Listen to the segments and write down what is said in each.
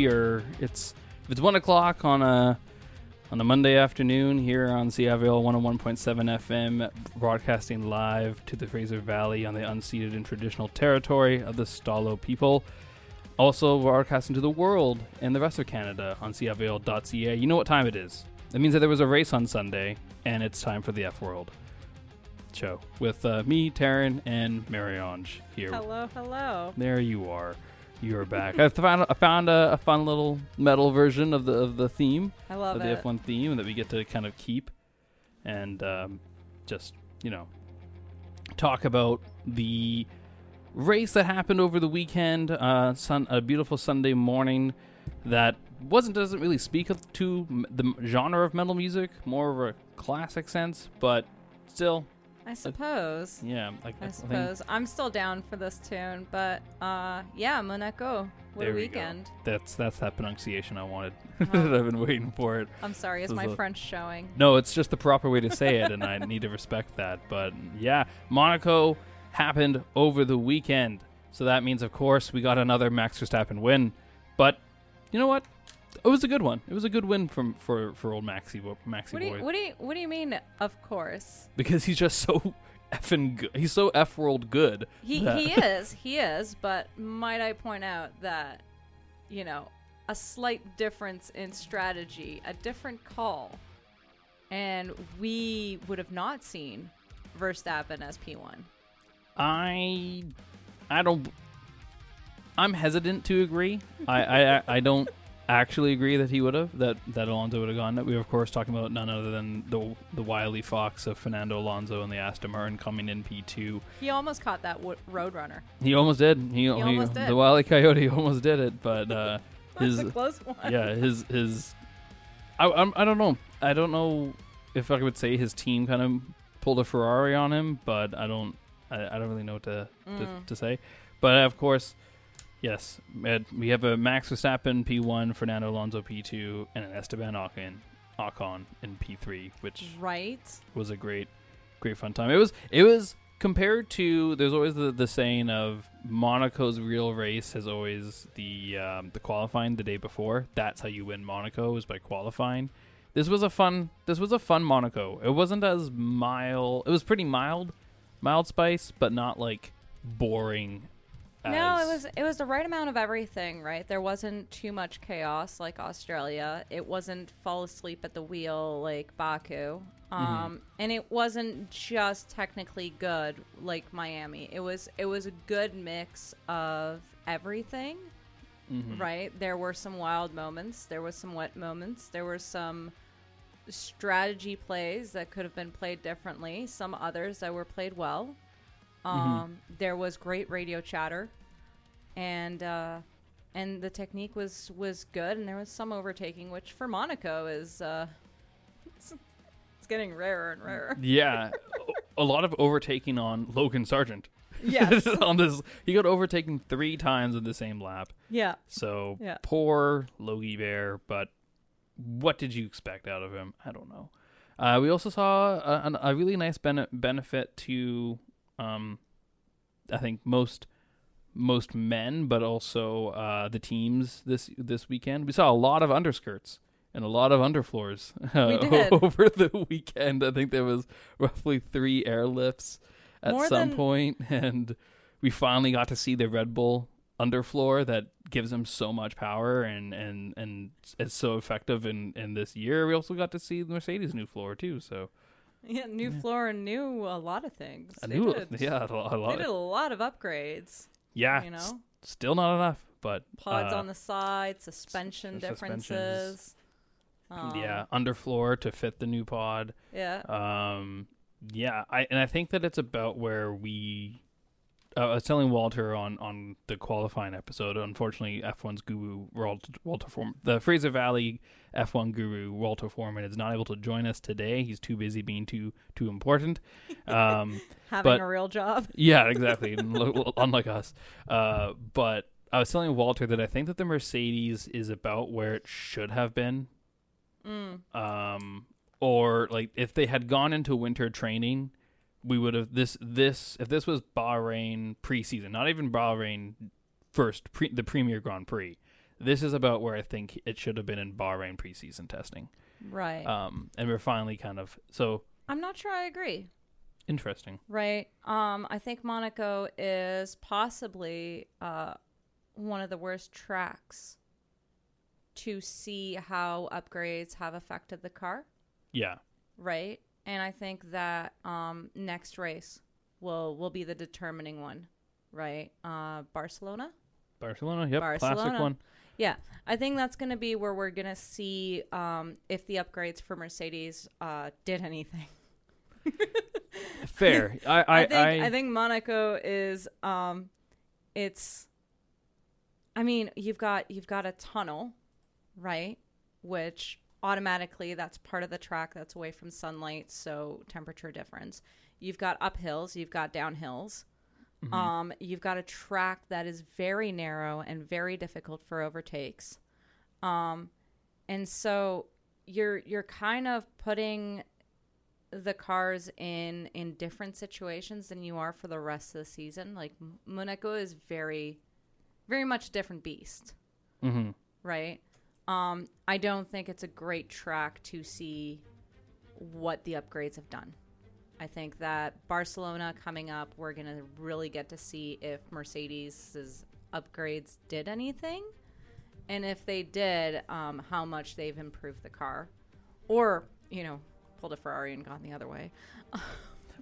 We are. It's if it's one o'clock on a on a Monday afternoon here on CIVL 101.7 FM, broadcasting live to the Fraser Valley on the unceded and traditional territory of the Stalo people. Also broadcasting to the world and the rest of Canada on CIVL.ca. You know what time it is? It means that there was a race on Sunday, and it's time for the F World show with uh, me, Teryn, and Marie-Ange here. Hello, hello. There you are. You're back. I found I found a, a fun little metal version of the of the theme I love of the it. F1 theme that we get to kind of keep and um, just you know talk about the race that happened over the weekend. Uh, sun, a beautiful Sunday morning that wasn't doesn't really speak to the genre of metal music, more of a classic sense, but still, I suppose. yeah. Like I think- suppose. I'm still down for this tune, but uh yeah, Monaco. What a we weekend. That's that's that pronunciation I wanted. Uh-huh. I've been waiting for it. I'm sorry, is my a- French showing? No, it's just the proper way to say it, and I need to respect that. But yeah, Monaco happened over the weekend, so that means, of course, we got another Max Verstappen win. But you know what? It was a good one. It was a good win from for for old Maxi bo- Maxi What do boy you what do you what do you mean of course? because he's just so effing good. He's so f world good. He that- he is. He is, but might I point out that you know, a slight difference in strategy, a different call. And we would have not seen Verstappen as P1. I I don't. I'm hesitant to agree. I I, I don't actually agree that he would have that that Alonso would have gone. That We were of course talking about none other than the the wily fox of Fernando Alonso and the Aston Martin coming in P two. He almost caught that w- Roadrunner. He almost did. He, he, almost did. the wily coyote almost did it, but uh, his a close one. yeah his his I I'm, I don't know. I don't know if I would say his team kind of pulled a Ferrari on him, but I don't I, I don't really know what to, to Mm. to say. But of course, yes, we have a Max Verstappen P1, Fernando Alonso P2, and an Esteban Ocon Ocon in P3, which Right? was a great great fun time. It was it was compared to there's always the, the saying of Monaco's real race has always the um, the qualifying the day before. That's how you win Monaco is by qualifying. This was a fun this was a fun Monaco. It wasn't as mild. It was pretty mild, mild spice, but not like boring. No, it was it was the right amount of everything, right? There wasn't too much chaos like Australia. It wasn't fall asleep at the wheel like Baku. Um, and it wasn't just technically good like Miami. It was it was a good mix of everything, Mhm. right? There were some wild moments, there was some wet moments, there were some strategy plays that could have been played differently, some others that were played well. Um, There was great radio chatter, and uh, and the technique was was good, and there was some overtaking, which for Monaco is uh, it's, it's getting rarer and rarer. Yeah, a lot of overtaking on Logan Sargeant. Yes. on this, he got overtaken three times in the same lap. yeah. So Yeah. poor Logie Bear, but what did you expect out of him? I don't know. Uh, we also saw a, a really nice bene- benefit to, um, I think most most men, but also uh, the teams this this weekend. We saw a lot of underskirts and a lot of underfloors uh, over the weekend. I think there was roughly three airlifts at More some than- point, and we finally got to see the Red Bull underfloor that gives him so much power and and and it's so effective in in this year. We also got to see the Mercedes new floor too. So Yeah, new floor and new a lot of things. They knew did- Yeah, a lot. They did a lot of upgrades. yeah, you know, s- still not enough, but pods uh, on the side, suspension s- differences. Um, yeah, underfloor to fit the new pod. Yeah. Um, yeah, I and I think that it's about where we. Uh, I was telling Walter on, on the qualifying episode. Unfortunately, F1's guru Walter, Walter Form, the Fraser Valley F1 guru Walter Foreman is not able to join us today. He's too busy being too too important. Um, Having but- a real job. yeah, exactly. Unlike us. Uh, but I was telling Walter that I think that the Mercedes is about where it should have been. Mm. Um, or like if they had gone into winter training, we would have this this if this was Bahrain preseason, not even Bahrain first pre, the Premier Grand Prix. This is about where I think it should have been in Bahrain preseason testing. Right. Um, and we're finally kind of so I'm not sure I agree. interesting. Right. Um, I think Monaco is possibly uh, one of the worst tracks to see how upgrades have affected the car. Yeah. Right. And I think that um, next race will will be the determining one. Right. Uh, Barcelona. Barcelona, yep, classic Barcelona. one. Yeah, I think that's going to be where we're going to see um, if the upgrades for Mercedes uh, did anything. Fair. I I, I think I, I, think Monaco is um it's I mean, you've got you've got a tunnel, right? Which automatically that's part of the track that's away from sunlight, so temperature difference. You've got uphills, you've got downhills. Mm-hmm. Um, you've got a track that is very narrow and very difficult for overtakes. Um, and so you're you're kind of putting the cars in in different situations than you are for the rest of the season. Like Monaco is very very much a different beast, mhm. right? Um, I don't think it's a great track to see what the upgrades have done. I think that Barcelona coming up, we're going to really get to see if Mercedes's upgrades did anything. And if they did, um, how much they've improved the car. Or, you know, pulled a Ferrari and gone the other way.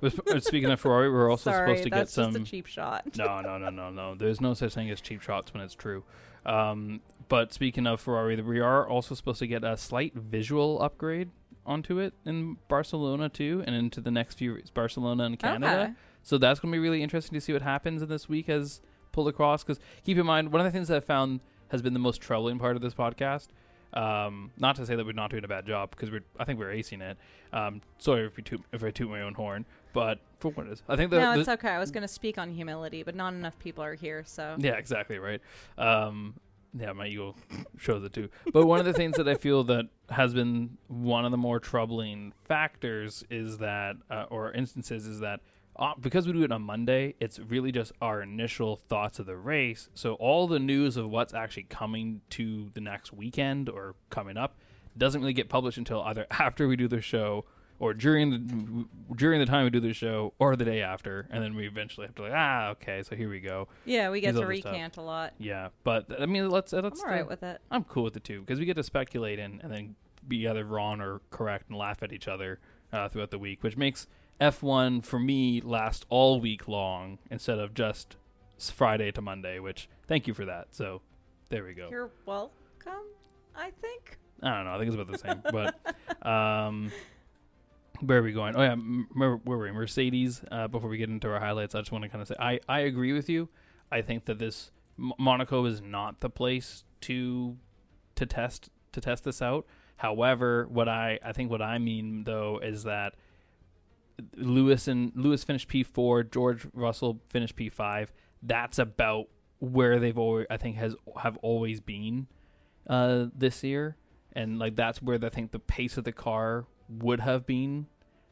Uh, Speaking of Ferrari, we're also Sorry, supposed to get some. cheap shot. no, no, no, no, no. There's no such thing as cheap shots when it's true. Um, but speaking of Ferrari, we are also supposed to get a slight visual upgrade onto it in Barcelona too, and into the next few Barcelona and Canada. Okay. So that's going to be really interesting to see what happens in this week as pulled across. Because keep in mind, one of the things that I found has been the most troubling part of this podcast. Um, not to say that we're not doing a bad job because we're, I think we're acing it. Um, sorry if, we toot, if I toot my own horn, but for what it is, I think the, no, the it's okay. I was going to speak on humility, but not enough people are here, so. yeah, exactly right. Um, yeah, my ego shows it too. But one of the things that I feel that has been one of the more troubling factors is that, uh, or instances, is that uh, because we do it on Monday, it's really just our initial thoughts of the race. So all the news of what's actually coming to the next weekend or coming up doesn't really get published until either after we do the show or during the during the time we do the show or the day after, and then we eventually have to like ah okay, so here we go. Yeah, we get to recant a lot. Yeah, but I mean, let's let's. all right uh, with it. I'm cool with the two because we get to speculate and, and then be either wrong or correct and laugh at each other uh, throughout the week, which makes F1 for me last all week long instead of just Friday to Monday. Which thank you for that. So there we go. You're welcome, I think. I don't know. I think it's about the same. but um, where are we going? Oh yeah, where, where were we? Mercedes. Uh, before we get into our highlights, I just want to kind of say I I agree with you. I think that this Monaco is not the place to to test to test this out. However, what I I think what I mean though is that Lewis and Lewis finished P four, George Russell finished P five. That's about where they've always I think has have always been uh, this year, and like that's where I think the pace of the car would have been.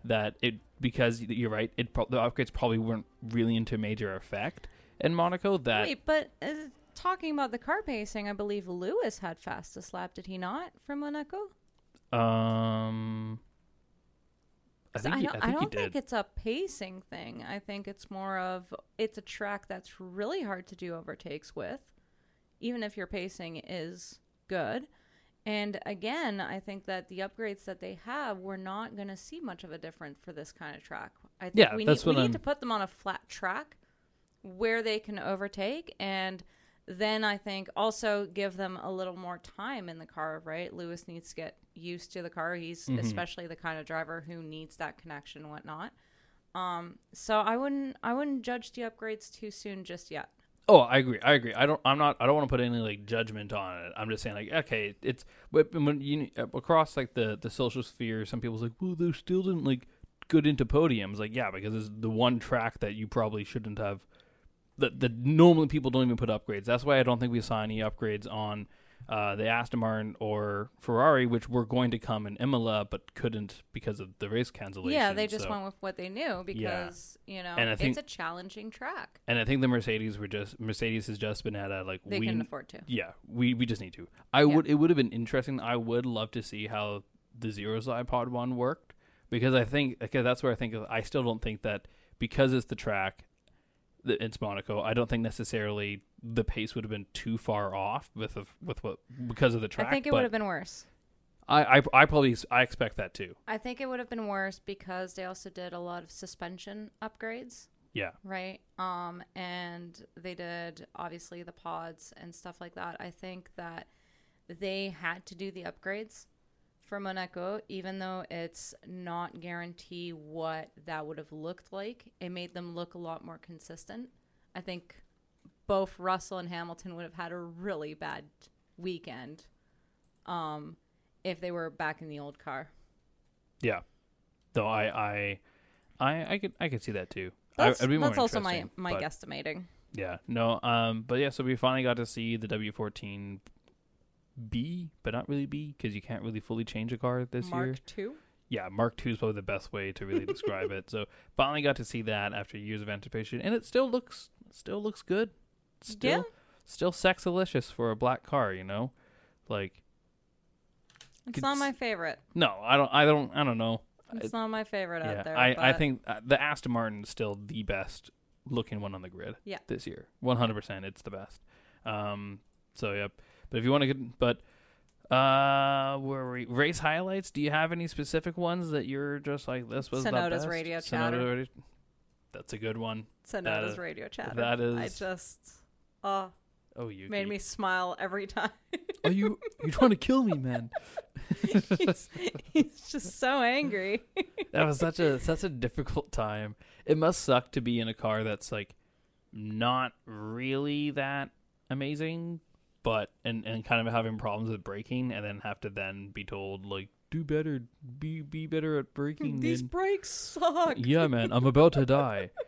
That it because you're right, it pro- the upgrades probably weren't really into major effect in Monaco. That Wait, but uh, talking about the car pacing, I believe Lewis had fastest lap, did he not, from Monaco? um, I think, I he, I I think don't think it's a pacing thing. I think it's more of it's a track that's really hard to do overtakes with, even if your pacing is good. And again, I think that the upgrades that they have, we're not going to see much of a difference for this kind of track. I think Yeah, we need, we need to put them on a flat track where they can overtake and then I think also give them a little more time in the car, right? Lewis needs to get used to the car. He's Mhm. especially the kind of driver who needs that connection and whatnot. Um, so I wouldn't I wouldn't judge the upgrades too soon just yet. Oh, I agree. I agree. I don't. I'm not. I don't want to put any like judgment on it. I'm just saying like, okay, it's but when you across like the the social sphere, some people's like, well, they still didn't like get into podiums. Like, yeah, because it's the one track that you probably shouldn't have. That that normally people don't even put upgrades. That's why I don't think we saw any upgrades on uh, the Aston Martin or Ferrari, which were going to come in Imola but couldn't because of the race cancellation. Yeah, they just so- went with what they knew because you know And I think- it's a challenging track. And I think the Mercedes were just Mercedes has just been at a like They we couldn't afford to. yeah we we just need to. I Yeah. would it would have been interesting. I would love to see how the zero sidepod one worked because I think because that's where I think I still don't think that because it's the track, that it's Monaco. I don't think necessarily the pace would have been too far off with of, with what because of the track. I think it would have been worse. I, I I probably I expect that too. I think it would have been worse because they also did a lot of suspension upgrades, Yeah. right? Um, and they did obviously the pods and stuff like that. I think that they had to do the upgrades for Monaco, even though it's not guarantee what that would have looked like. It made them look a lot more consistent. I think both Russell and Hamilton would have had a really bad weekend um, if they were back in the old car. Yeah. Though I I I I could I could see that too. That's, more that's also my my but- guesstimating. Yeah. No. Um. But yeah. So we finally got to see the W14 B, but not really B because you can't really fully change a car this year. Mark two. Yeah. Mark Two is probably the best way to really describe it. So finally got to see that after years of anticipation, and it still looks still looks good. Still Yeah. still sexalicious for a black car. You know, like It's not my favorite. no, I don't I don't I don't know. It's not my favorite yeah, out there. I, I think uh, the Aston Martin is still the best looking one on the grid. Yeah. this year, one hundred percent, it's the best. Um, so yep. But if you want to get, but uh, where were we? Race highlights? Do you have any specific ones that you're just like this was the best? radio chatter. radio- That's a good one. Tsunoda's is- radio chatter. That is. I just oh Oh, you made me smile every time. Are you you trying to kill me, man? he's, he's just so angry. that was such a such a difficult time. It must suck to be in a car that's like not really that amazing, but and and kind of having problems with braking, and then have to then be told like do better, be be better at braking. These and- brakes suck. yeah, man, I'm about to die.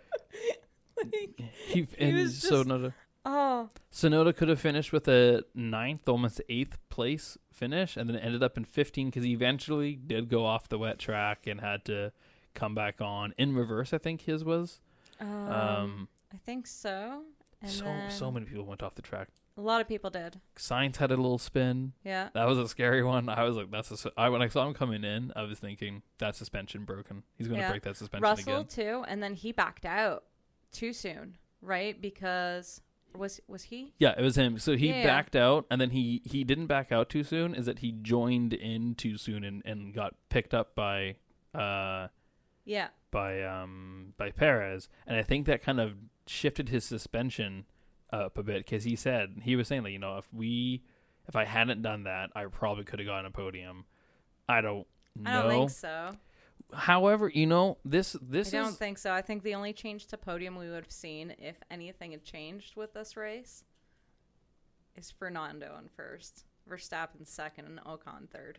Like, He, and was so just- Tsunoda, oh, Tsunoda could have finished with a ninth, almost eighth place finish, and then ended up in 15 because he eventually did go off the wet track and had to come back on in reverse. I think his was. um, Um, I think so. And so so many people went off the track. a lot of people did. Sainz had a little spin. Yeah. That was a scary one. I was like, "That's a." I when I saw him coming in, I was thinking that suspension broken. He's going to Yeah. break that suspension again. Russell again. too, and then he backed out too soon, right? Because was was he? Yeah, it was him. So he Yeah. backed out, and then he he didn't back out too soon. Is that he joined in too soon and and got picked up by uh Yeah. by um by Perez, and I think that kind of shifted his suspension up a bit because he said he was saying like you know if we if I hadn't done that, I probably could have gotten a podium. I don't know. I don't think so. However, you know this this I don't is think so. I think the only change to podium we would have seen, if anything had changed with this race, is Fernando in first, Verstappen second, and Ocon third.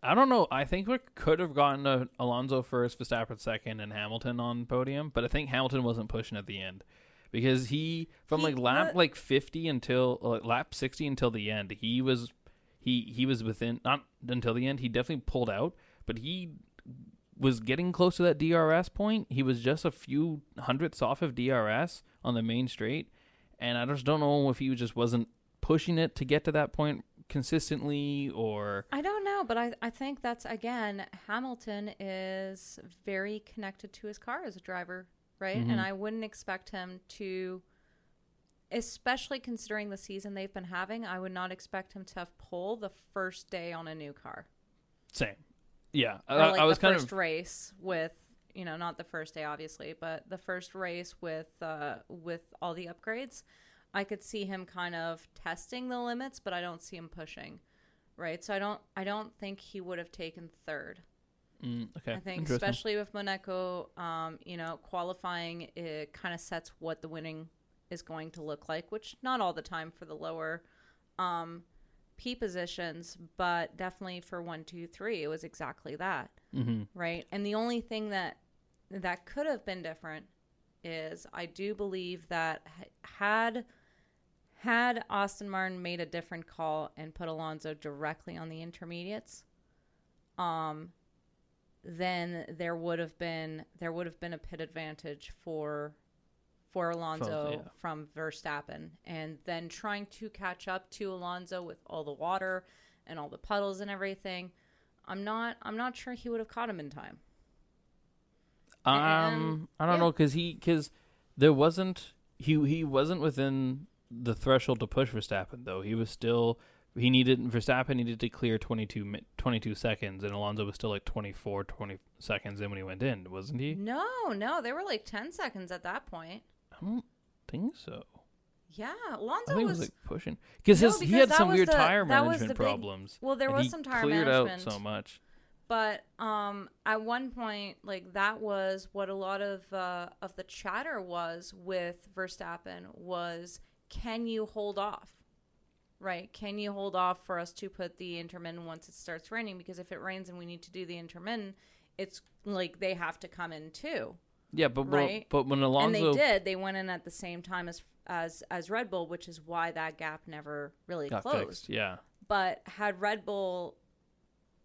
I don't know. I think we could have gotten Alonso first, Verstappen second, and Hamilton on podium, but I think Hamilton wasn't pushing at the end because he from He like lap like fifty until uh, lap sixty until the end, he was he he was within not until the end. He definitely pulled out, but he was getting close to that DRS point. He was just a few hundredths off of DRS on the main straight, and I just don't know if he just wasn't pushing it to get to that point consistently or I don't know, but I, I think that's again Hamilton is very connected to his car as a driver, right? Mhm. And I wouldn't expect him to, especially considering the season they've been having. I would not expect him to have pole the first day on a new car, Same. Yeah, I, like I was the kind first of race with you know not the first day obviously, but the first race with uh, with all the upgrades. I could see him kind of testing the limits, but I don't see him pushing. Right, so I don't. I don't think he would have taken third. mm, okay. I think, especially with Monaco, um, you know, qualifying it kind of sets what the winning is going to look like, which not all the time for the lower um, P positions, but definitely for one, two, three, it was exactly that, hmm right? And the only thing that that could have been different is I do believe that had Had Aston Martin made a different call and put Alonso directly on the intermediates, um, then there would have been there would have been a pit advantage for for Alonso yeah. from Verstappen, and then trying to catch up to Alonso with all the water and all the puddles and everything. I'm not I'm not sure he would have caught him in time. Um, And- I don't yeah. know because he because there wasn't he he wasn't within the threshold to push Verstappen though. He was still he needed Verstappen needed to clear 22, 22 seconds, and Alonso was still like 24, 20 seconds in when he went in, wasn't he? No, no, they were like 10 seconds at that point. I don't think so. Yeah, I Alonso think it was, was like pushing because No, his he had some weird the- tire management the big- problems. well, there was some tire cleared management. out so much. But um, at one point, like that was what a lot of uh, of the chatter was with Verstappen was, can you hold off? Right? Can you hold off for us to put the intermittent once it starts raining? Because if it rains and we need to do the intermittent, it's like they have to come in too. Yeah, but when- Right. but when Alonso and they did. They went in at the same time as as as Red Bull, which is why that gap never really got closed. fixed, yeah, But had Red Bull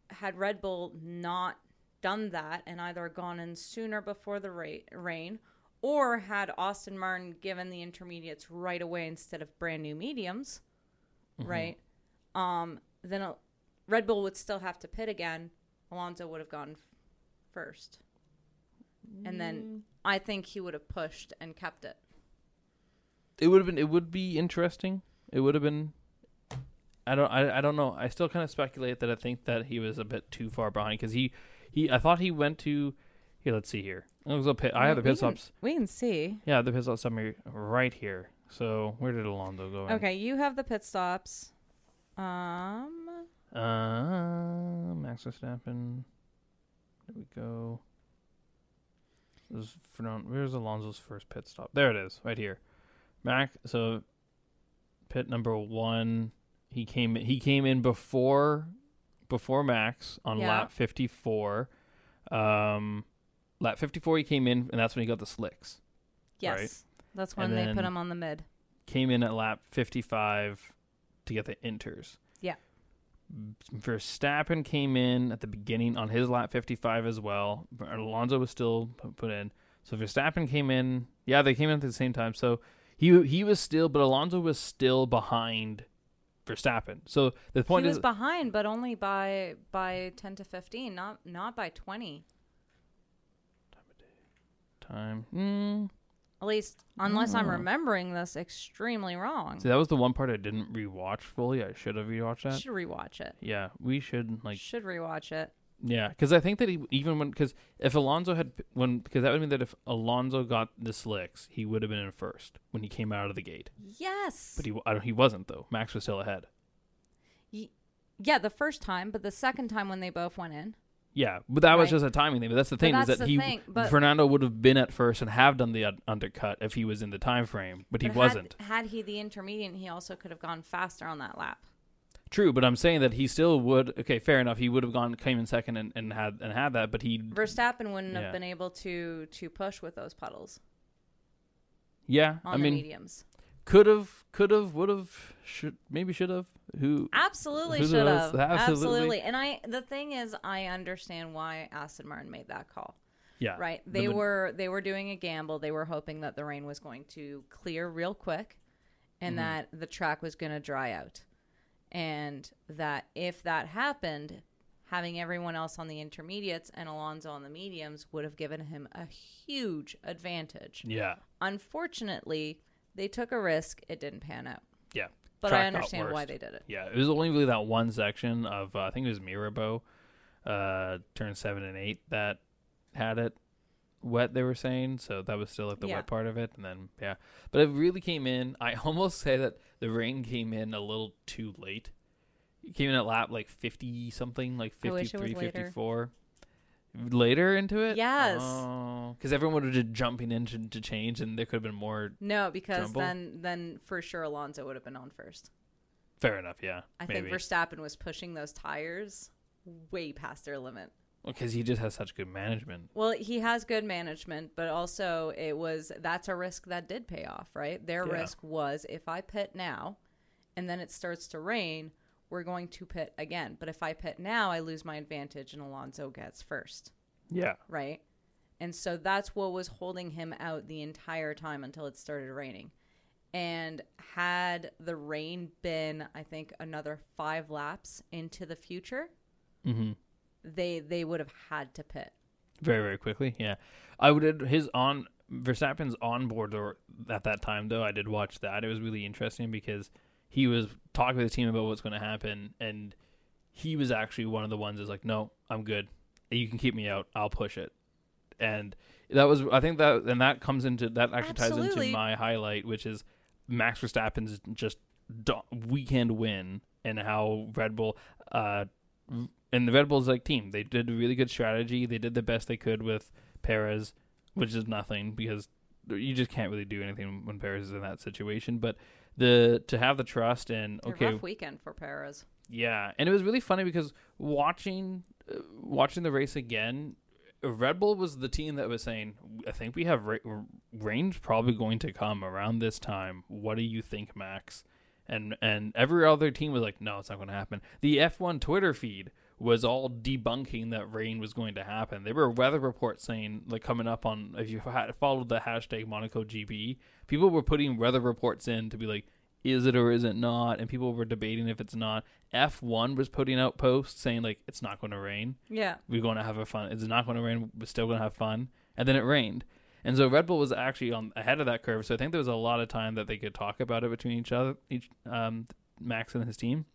had Red Bull not done that and either gone in sooner before the ra- rain or had Aston Martin given the intermediates right away instead of brand new mediums, Mm-hmm. right? Um, then uh, Red Bull would still have to pit again. Alonso would have gone f- first. And Mm. then I think he would have pushed and kept it. it would have been it would be interesting. It would have been. I don't. I, I don't know. I still kind of speculate that I think that he was a bit too far behind because he, he. I thought he went to. Here, let's see here. It was a pit, I have the We pit can- stops. We can see. Yeah, the pit stop summary right here. So where did Alonso go? in? Okay, you have the pit stops. Um, Uh, Max Verstappen. There we go. Fernando. Where's Alonso's first pit stop? There it is, right here. Max. So, pit number one. He came. He came in before, before Max on Yeah. lap fifty four. Um, lap fifty four. He came in, and that's when he got the slicks. yes, Right. that's And when they put him on the mid. came in at lap 55 to get the inters. Verstappen came in at the beginning on his lap 55 as well. Alonso was still put in. So Verstappen came in. Yeah, they came in at the same time. So he he was still, but Alonso was still behind Verstappen. So the point he was is, behind, but only by by ten to fifteen, not not by twenty. time. Mm. At least, unless I'm Oh. remembering this extremely wrong. See, that was the one part I didn't rewatch fully. I should have rewatched that. Should rewatch it. Yeah, we should like Should rewatch it. Yeah, because I think that he even when because if Alonso had when because that would mean that if Alonso got the slicks, he would have been in first when he came out of the gate. Yes. But he I don't, he wasn't though. Max was still ahead. Y- yeah, the first time, but the second time when they both went in. Yeah, but that was Right. just a timing thing. But that's the thing is that he thing, Fernando would have been at first and have done the un- undercut if he was in the time frame, but he But wasn't. Had, had he the intermediate, he also could have gone faster on that lap. True, but I'm saying that he still would. Okay, fair enough. He would have gone came in second and, and had and had that, but he Verstappen wouldn't Yeah. have been able to to push with those puddles yeah. on I the mean, mediums. Could have, could have, would have, should maybe should have. Who Absolutely Who should have. Absolutely. Absolutely. And I the thing is I understand why Aston Martin made that call. Yeah. Right. They ma- were they were doing a gamble. They were hoping that the rain was going to clear real quick and Mm-hmm. that the track was going to dry out. And that if that happened, having everyone else on the intermediates and Alonso on the mediums would have given him a huge advantage. Yeah. Unfortunately, they took a risk. It didn't pan out. Yeah. But I understand why they did it. Yeah, it was only really that one section of uh, I think it was Mirabeau, uh, turn seven and eight that had it wet. They were saying so that was still like the Yeah. wet part of it, and then yeah, but it really came in. I almost say that the rain came in a little too late. It came in at lap like fifty something, like I wish it was 53, 54. Later into it, Yes. Oh. because everyone would have just jumping in to, change, and there could have been more. No, because Jumble? then then for sure Alonso would have been on first. Fair enough, yeah. I maybe. think Verstappen was pushing those tires way past their limit. because he just has such good management. Well, he has good management, but also it was that's a risk that did pay off, right? Their Yeah. risk was if I pit now and then it starts to rain, we're going to pit again. But if I pit now, I lose my advantage and Alonso gets first, Yeah, right? And so that's what was holding him out the entire time until it started raining. And had the rain been, I think, another five laps into the future, hmm they they would have had to pit. very very quickly. Yeah, I would his on Verstappen's onboard or at that time though. I did watch that. It was really interesting because he was talking with the team about what's going to happen, and he was actually one of the ones that's like, "No, I'm good. You can keep me out. I'll push it." And that was, I think that, and that comes into that actually ties into my highlight, which is Max Verstappen's just weekend win and how Red Bull, uh, and the Red Bull's like team, they did a really good strategy. They did the best they could with Perez, which is nothing because you just can't really do anything when Perez is in that situation. But the to have the trust and A okay, rough weekend for Perez. yeah, and it was really funny because watching uh, watching the race again, Red Bull was the team that was saying, "I think we have ra- rain's probably going to come around this time. What do you think, Max?" And and every other team was like, "No, it's not going to happen." The F1 Twitter feed was all debunking that rain was going to happen. There were weather reports saying, like coming up on if you had followed the hashtag Monaco GP, people were putting weather reports in to be like, is it or is it not? And people were debating if it's not. F1 was putting out posts saying like it's not going to rain. Yeah. We're going to have a fun. It's not going to rain. We're still going to have fun. And then it rained. And so Red Bull was actually on ahead of that curve. So I think there was a lot of time that they could talk about it between each other, each um, Max and his team,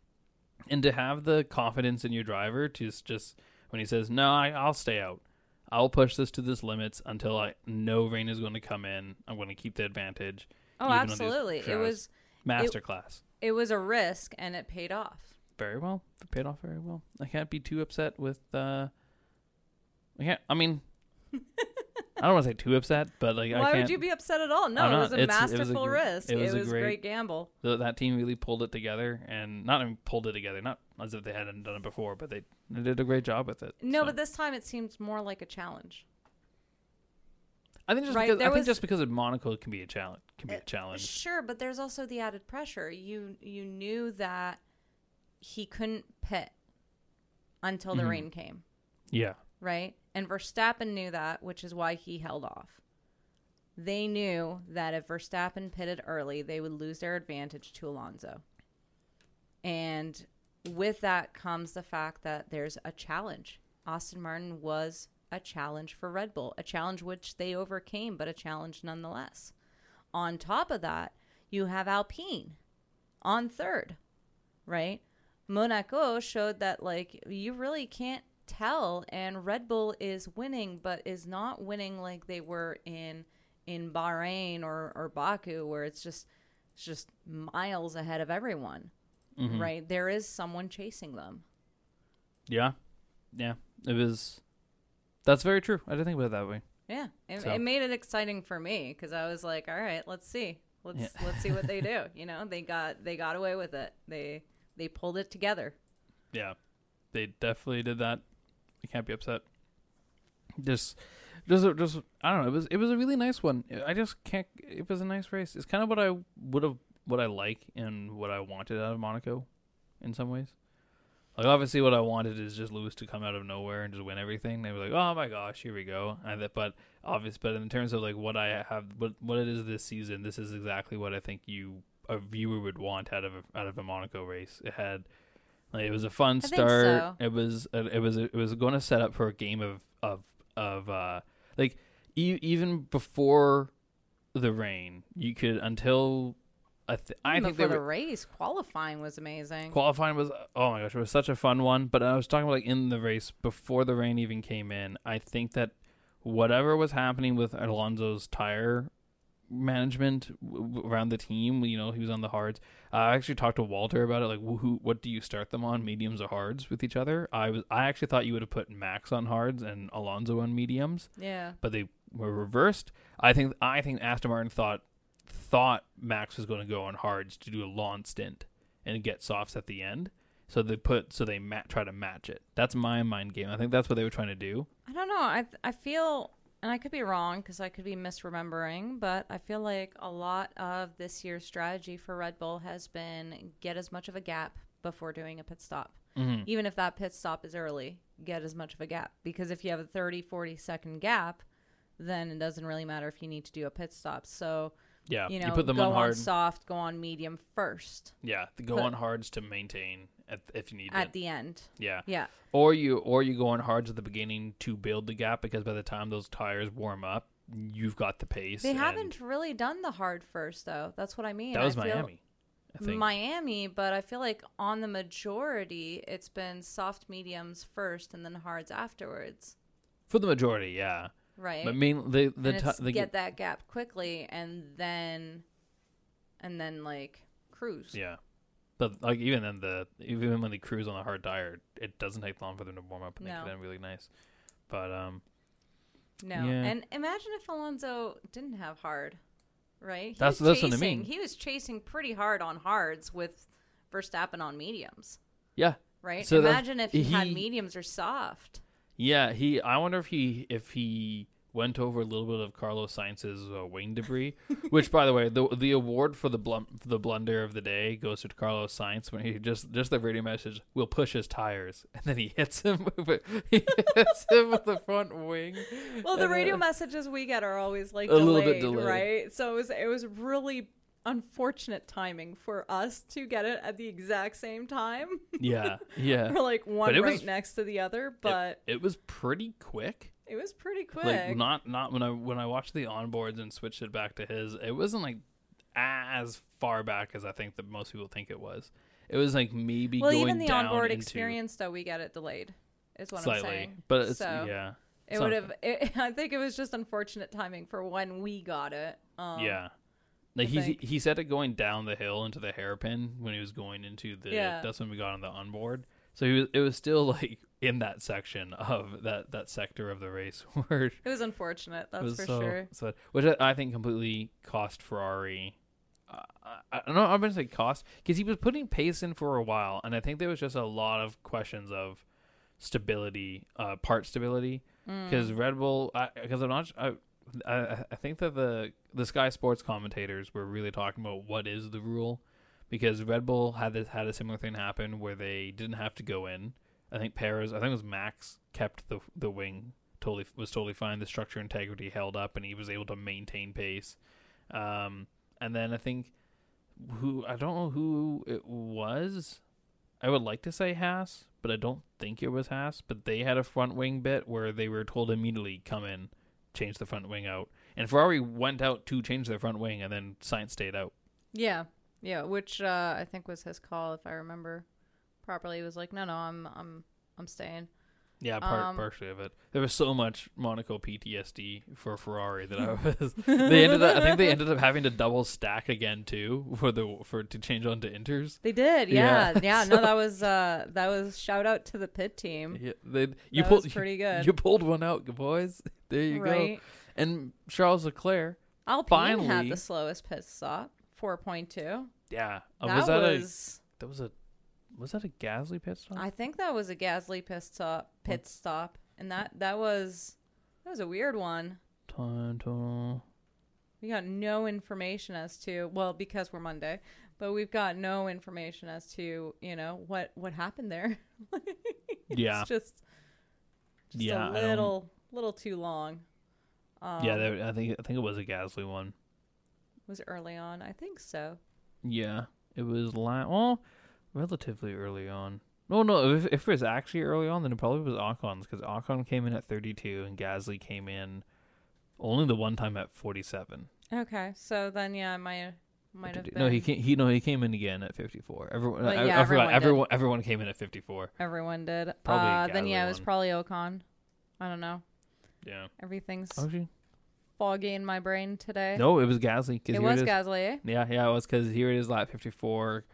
and to have the confidence in your driver to just, when he says no, I, I'll stay out. I'll push this to this limits until I know rain is going to come in. I'm going to keep the advantage. Oh, even on these absolutely. It was Masterclass. it was a risk and it paid off. very well. It paid off very well. I can't be too upset with. uh I can't. I mean, I don't want to say too upset, but like I Why would you be upset at all? No, it was it was a masterful risk. it was a a great- great gamble. th- that team really pulled it together, and not even pulled it together, not as if they hadn't done it before, but they, they did a great job with it. No, so. but this time it seemed more like a challenge. I think just right, because there I think was- just because of Monaco can be a challenge, can be a Uh, challenge. Sure, but there's also the added pressure. You you knew that he couldn't pit until the Mhm. rain came, Yeah, right? And Verstappen knew that, which is why he held off. They knew that if Verstappen pitted early, they would lose their advantage to Alonso. And with that comes the fact that there's a challenge. Aston Martin was a challenge for Red Bull, a challenge which they overcame, but a challenge nonetheless. On top of that, you have Alpine on third, right? Monaco showed that like you really can't tell and Red Bull is winning but is not winning like they were in in Bahrain or or Baku where it's just it's just miles ahead of everyone. Mhm. Right? There is someone chasing them. yeah, yeah. It was. That's very true. I didn't think about it that way. Yeah. It, So- it made it exciting for me cuz I was like, all right, let's see. Let's Yeah. let's see what they do, you know? They got they got away with it. They they pulled it together. Yeah, they definitely did that. I can't be upset. Just, just, just. I don't know. It was, it was a really nice one. I just can't. It was a nice race. It's kind of what I would have, what I like, and what I wanted out of Monaco, in some ways. Like obviously, what I wanted is just Lewis to come out of nowhere and just win everything. They were like, "Oh my gosh, here we go!" And but obvious. But in terms of like what I have, what what it is this season, this is exactly what I think you a viewer would want out of a, out of a Monaco race. It had like it was a fun I start. so. It was it was it was going to set up for a game of of of uh like e- even before the rain, you could until I th- I think they before the race, qualifying was amazing. qualifying was oh my gosh, it was such a fun one. But I was talking about like in the race before the rain even came in. I think that whatever was happening with Alonso's tire management w- around the team, you know, he was on the hards. I actually talked to Walter about it. Like, wh- who, what do you start them on, mediums or hards, with each other? I was, I actually thought you would have put Max on hards and Alonso on mediums, yeah. but they were reversed. I think, I think Aston Martin thought thought Max was going to go on hards to do a long stint and get softs at the end. So they put so they ma- try to match it. That's my mind game. I think that's what they were trying to do. I don't know. I I feel, and I could be wrong because I could be misremembering, but I feel like a lot of this year's strategy for Red Bull has been get as much of a gap before doing a pit stop. Mm-hmm. Even if that pit stop is early, get as much of a gap because if you have a 30, 40 second gap, then it doesn't really matter if you need to do a pit stop. So, Yeah, you know, put them go on hard. soft, go on medium first yeah, the go put- on hards to maintain at, if you need at it. the end. yeah, Yeah. or you or you go on hards at the beginning to build the gap because by the time those tires warm up, you've got the pace. They haven't really done the hard first though. That's what I mean. That was I Miami. Miami, but I feel like on the majority, it's been soft mediums first and then hards afterwards, For the majority, yeah. Right? But mean the the, it's the get that gap quickly and then, and then like cruise. yeah. But like even then the even when they cruise on a hard tire, it doesn't take long for them to warm up and No. they get in really nice. But um No, Yeah. and imagine if Alonso didn't have hard, right? He That's- that's what I mean. He was chasing pretty hard on hards with Verstappen on mediums, yeah. right? So imagine if he, had mediums or soft. Yeah, he I wonder if he if he went over a little bit of Carlos Sainz's uh, wing debris, which by the way, the the award for the for the blunder of the day goes to Carlos Sainz when he just just the radio message will push his tires and then he hits him with he hits him with the front wing. Well, the radio uh, messages we get are always like A delayed, little bit delayed. right? So it was it was really unfortunate timing for us to get it at the exact same time. Yeah, yeah. We're like one right was- next to the other, but It was pretty quick. it, was pretty quick. Like not not when I when I watched the onboards and switched it back to his, it wasn't like as far back as I think that most people think it was. It was like maybe well, going even the onboard experience, though, we get it delayed. Is what slightly, I'm saying. but it's So, yeah, It would have. It, I think it was just unfortunate timing for when we got it. Um, yeah. Like he he said it going down the hill into the hairpin when he was going into the. Yeah. That's when we got on the onboard. So he was, it was still like in that section of that that sector of the race where It was unfortunate. That's was for so, sure. So, which I, I think completely cost Ferrari. Uh, I, I don't know. I'm gonna say cost because he was putting pace in for a while, and I think there was just a lot of questions of stability, uh, part stability, Mm. because Red Bull. Because I'm not. I, I I think that the the Sky Sports commentators were really talking about what is the rule, because Red Bull had this had a similar thing happen where they didn't have to go in. I think Perez. I think it was Max kept the the wing totally was totally fine. The structure integrity held up, and he was able to maintain pace. Um, and then I think who I don't know who it was. I would like to say Haas, but I don't think it was Haas. But they had a front wing bit where they were told immediately come in, change the front wing out, and Ferrari went out to change their front wing, and then Sainz stayed out. Yeah, yeah. Which uh, I think was his call, if I remember properly. He was like, "No, no, I'm, I'm, I'm staying." Yeah, part Um, partially of it. There was so much Monaco PTSD for Ferrari that I was. they ended up. I think they ended up having to double stack again too for the for to change on to inters. They did, Yeah. yeah, yeah. No, that was uh, that was shout out to the pit team. Yeah, they you That pulled was pretty good. You pulled one out, boys. There you go. And Charles Leclerc. Alpine had Finally- the slowest pit stop, four point two. Yeah, uh, That was that was, a that was a was that a Gasly pit stop? I think that was a Gasly pit stop. Pit stop, and that that was that was a weird one. Time total. We got no information as to well because we're Monday, but we've got no information as to you know what what happened there. Yeah, it's just, just Yeah, a little little too long. Um, yeah. There, I think I think it was a Gasly one. was early on. I think so. Yeah, it was like well, relatively early on. No, no. If, if it was actually early on, then it probably was Ocon's because Ocon came in at 32 and Gasly came in only the one time at 47. Okay, so then yeah, I might might have been. No, he came. He no, he came in again at 54. Everyone, But I, I forgot. everyone did. Everyone, everyone came in at 54. Everyone did. Probably uh, then yeah, it was probably Ocon. I don't know. Yeah. Everything's Actually, foggy in my brain today. no, it was Gasly. 'cause it here was is. Gasly. eh? Yeah, yeah, it was because here it is, lap 54.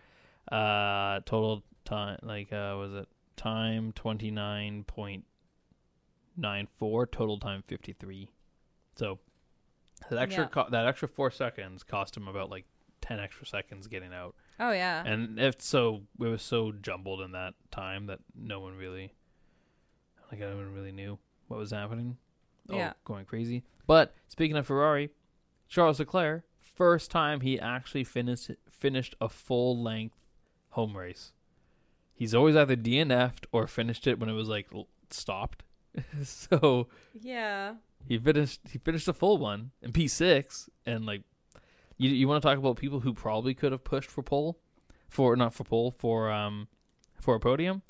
Uh, total time, like, uh, was it time 29.94, total time 53. So that extra, Yeah. co- that extra four seconds cost him about like ten extra seconds getting out. Oh yeah. And if so, it was so jumbled in that time that no one really, like, no one really knew what was happening. Oh, Yeah. going crazy. But speaking of Ferrari, Charles Leclerc, first time he actually finished finished a full length home race. He's always either DNF'd or finished it when it was like stopped. so yeah. he finished he finished a full one in P six and like you you want to talk about people who probably could have pushed for pole for not for pole for um for a podium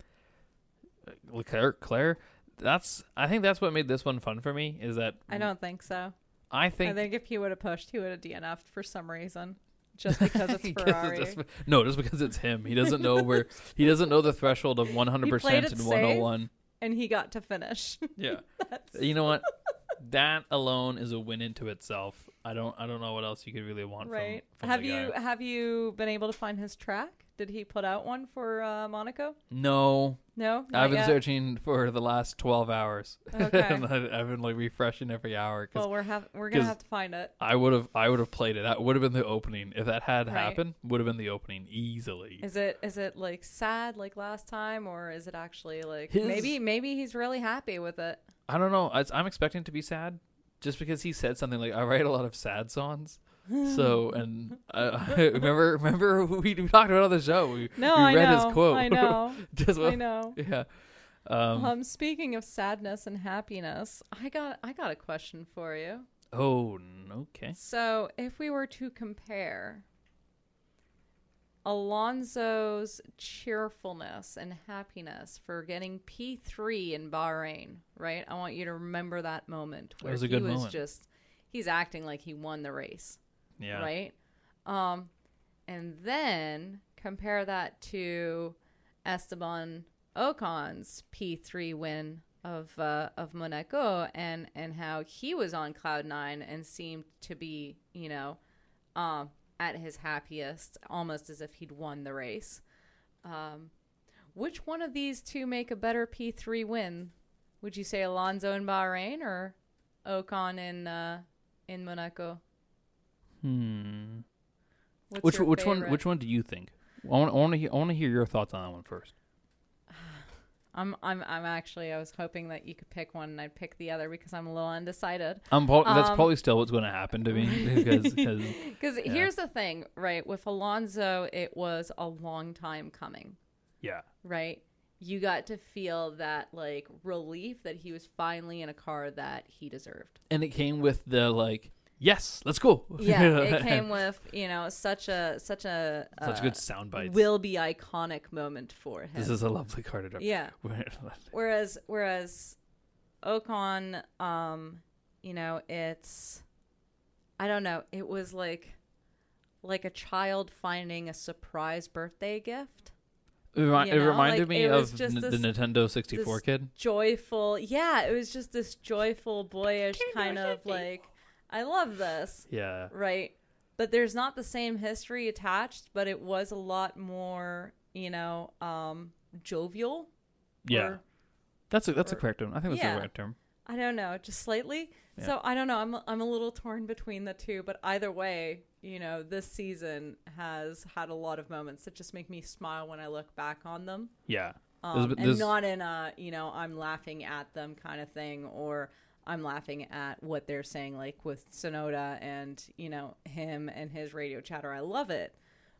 Leclerc Claire that's I think that's what made this one fun for me is that I don't think so. I think, I think if he would have pushed, he would have DNF'd for some reason, just because it's Ferrari. just- no, just because it's him. He doesn't know where he doesn't know the threshold of 100% He played and 101. and he got to finish. Yeah. You know what? That alone is a win into itself. I don't I don't know what else you could really want right. from, from have you guy. have you been able to find his track? Did he put out one for uh, Monaco? No, No. I've been yet? searching for the last 12 hours. Okay. and I've been like refreshing every hour cuz Well, we're have we're gonna have to find it. I would have I would have played it. That would have been the opening. If that had Right. happened, would have been the opening easily. Is it is it like sad like last time, or is it actually like His- maybe maybe he's really happy with it? I don't know. I, I'm expecting to be sad, just because he said something like, "I write a lot of sad songs." So, and uh, remember, remember we, talked about on the show. We, No, we I read know. his quote. I know. just I what, know. yeah. Um, Um, speaking of sadness and happiness, I got I got a question for you. oh, n- okay. So, if we were to compare Alonso's cheerfulness and happiness for getting P3 in Bahrain, right? I want you to remember that moment where was a he good was moment. just he's acting like he won the race, Yeah. right? Um and then compare that to Esteban Ocon's P3 win of uh, of Monaco and and how he was on cloud nine and seemed to be you know um, at his happiest, almost as if he'd won the race. Um, which one of these two make a better P3 win? Would you say Alonso in Bahrain or Ocon in uh, in Monaco? Hmm. What's Which which one which one do you think? I want to hear, I want to hear your thoughts on that one first. I'm I'm I'm actually I was hoping that you could pick one and I'd pick the other because I'm a little undecided. I'm that's Um, probably still what's going to happen to me because, because Because here's the thing, right? With Alonso, it was a long time coming, yeah, right? You got to feel that like relief that he was finally in a car that he deserved. and it came with the like, yes, let's go. Yeah, it came with you know such a such a such uh, good sound bites. will be iconic moment for him. this is a lovely car to drive. yeah. Whereas whereas Ocon, um, you know, it's I don't know, it was like like a child finding a surprise birthday gift. It, remi- it reminded like, me it of n- the Nintendo 64 kid. Joyful. Yeah, it was just this joyful, boyish kind of like I love this, Yeah. right? But there's not the same history attached, but it was a lot more, you know, um jovial. Yeah. or- That's a that's a correct term. I think that's yeah. the right term. I don't know, just slightly. Yeah. So I don't know. I'm I'm a little torn between the two, but either way, you know, this season has had a lot of moments that just make me smile when I look back on them, Yeah. um, and not in a you know I'm laughing at them kind of thing, or I'm laughing at what they're saying, like with Tsunoda and you know him and his radio chatter. I love it,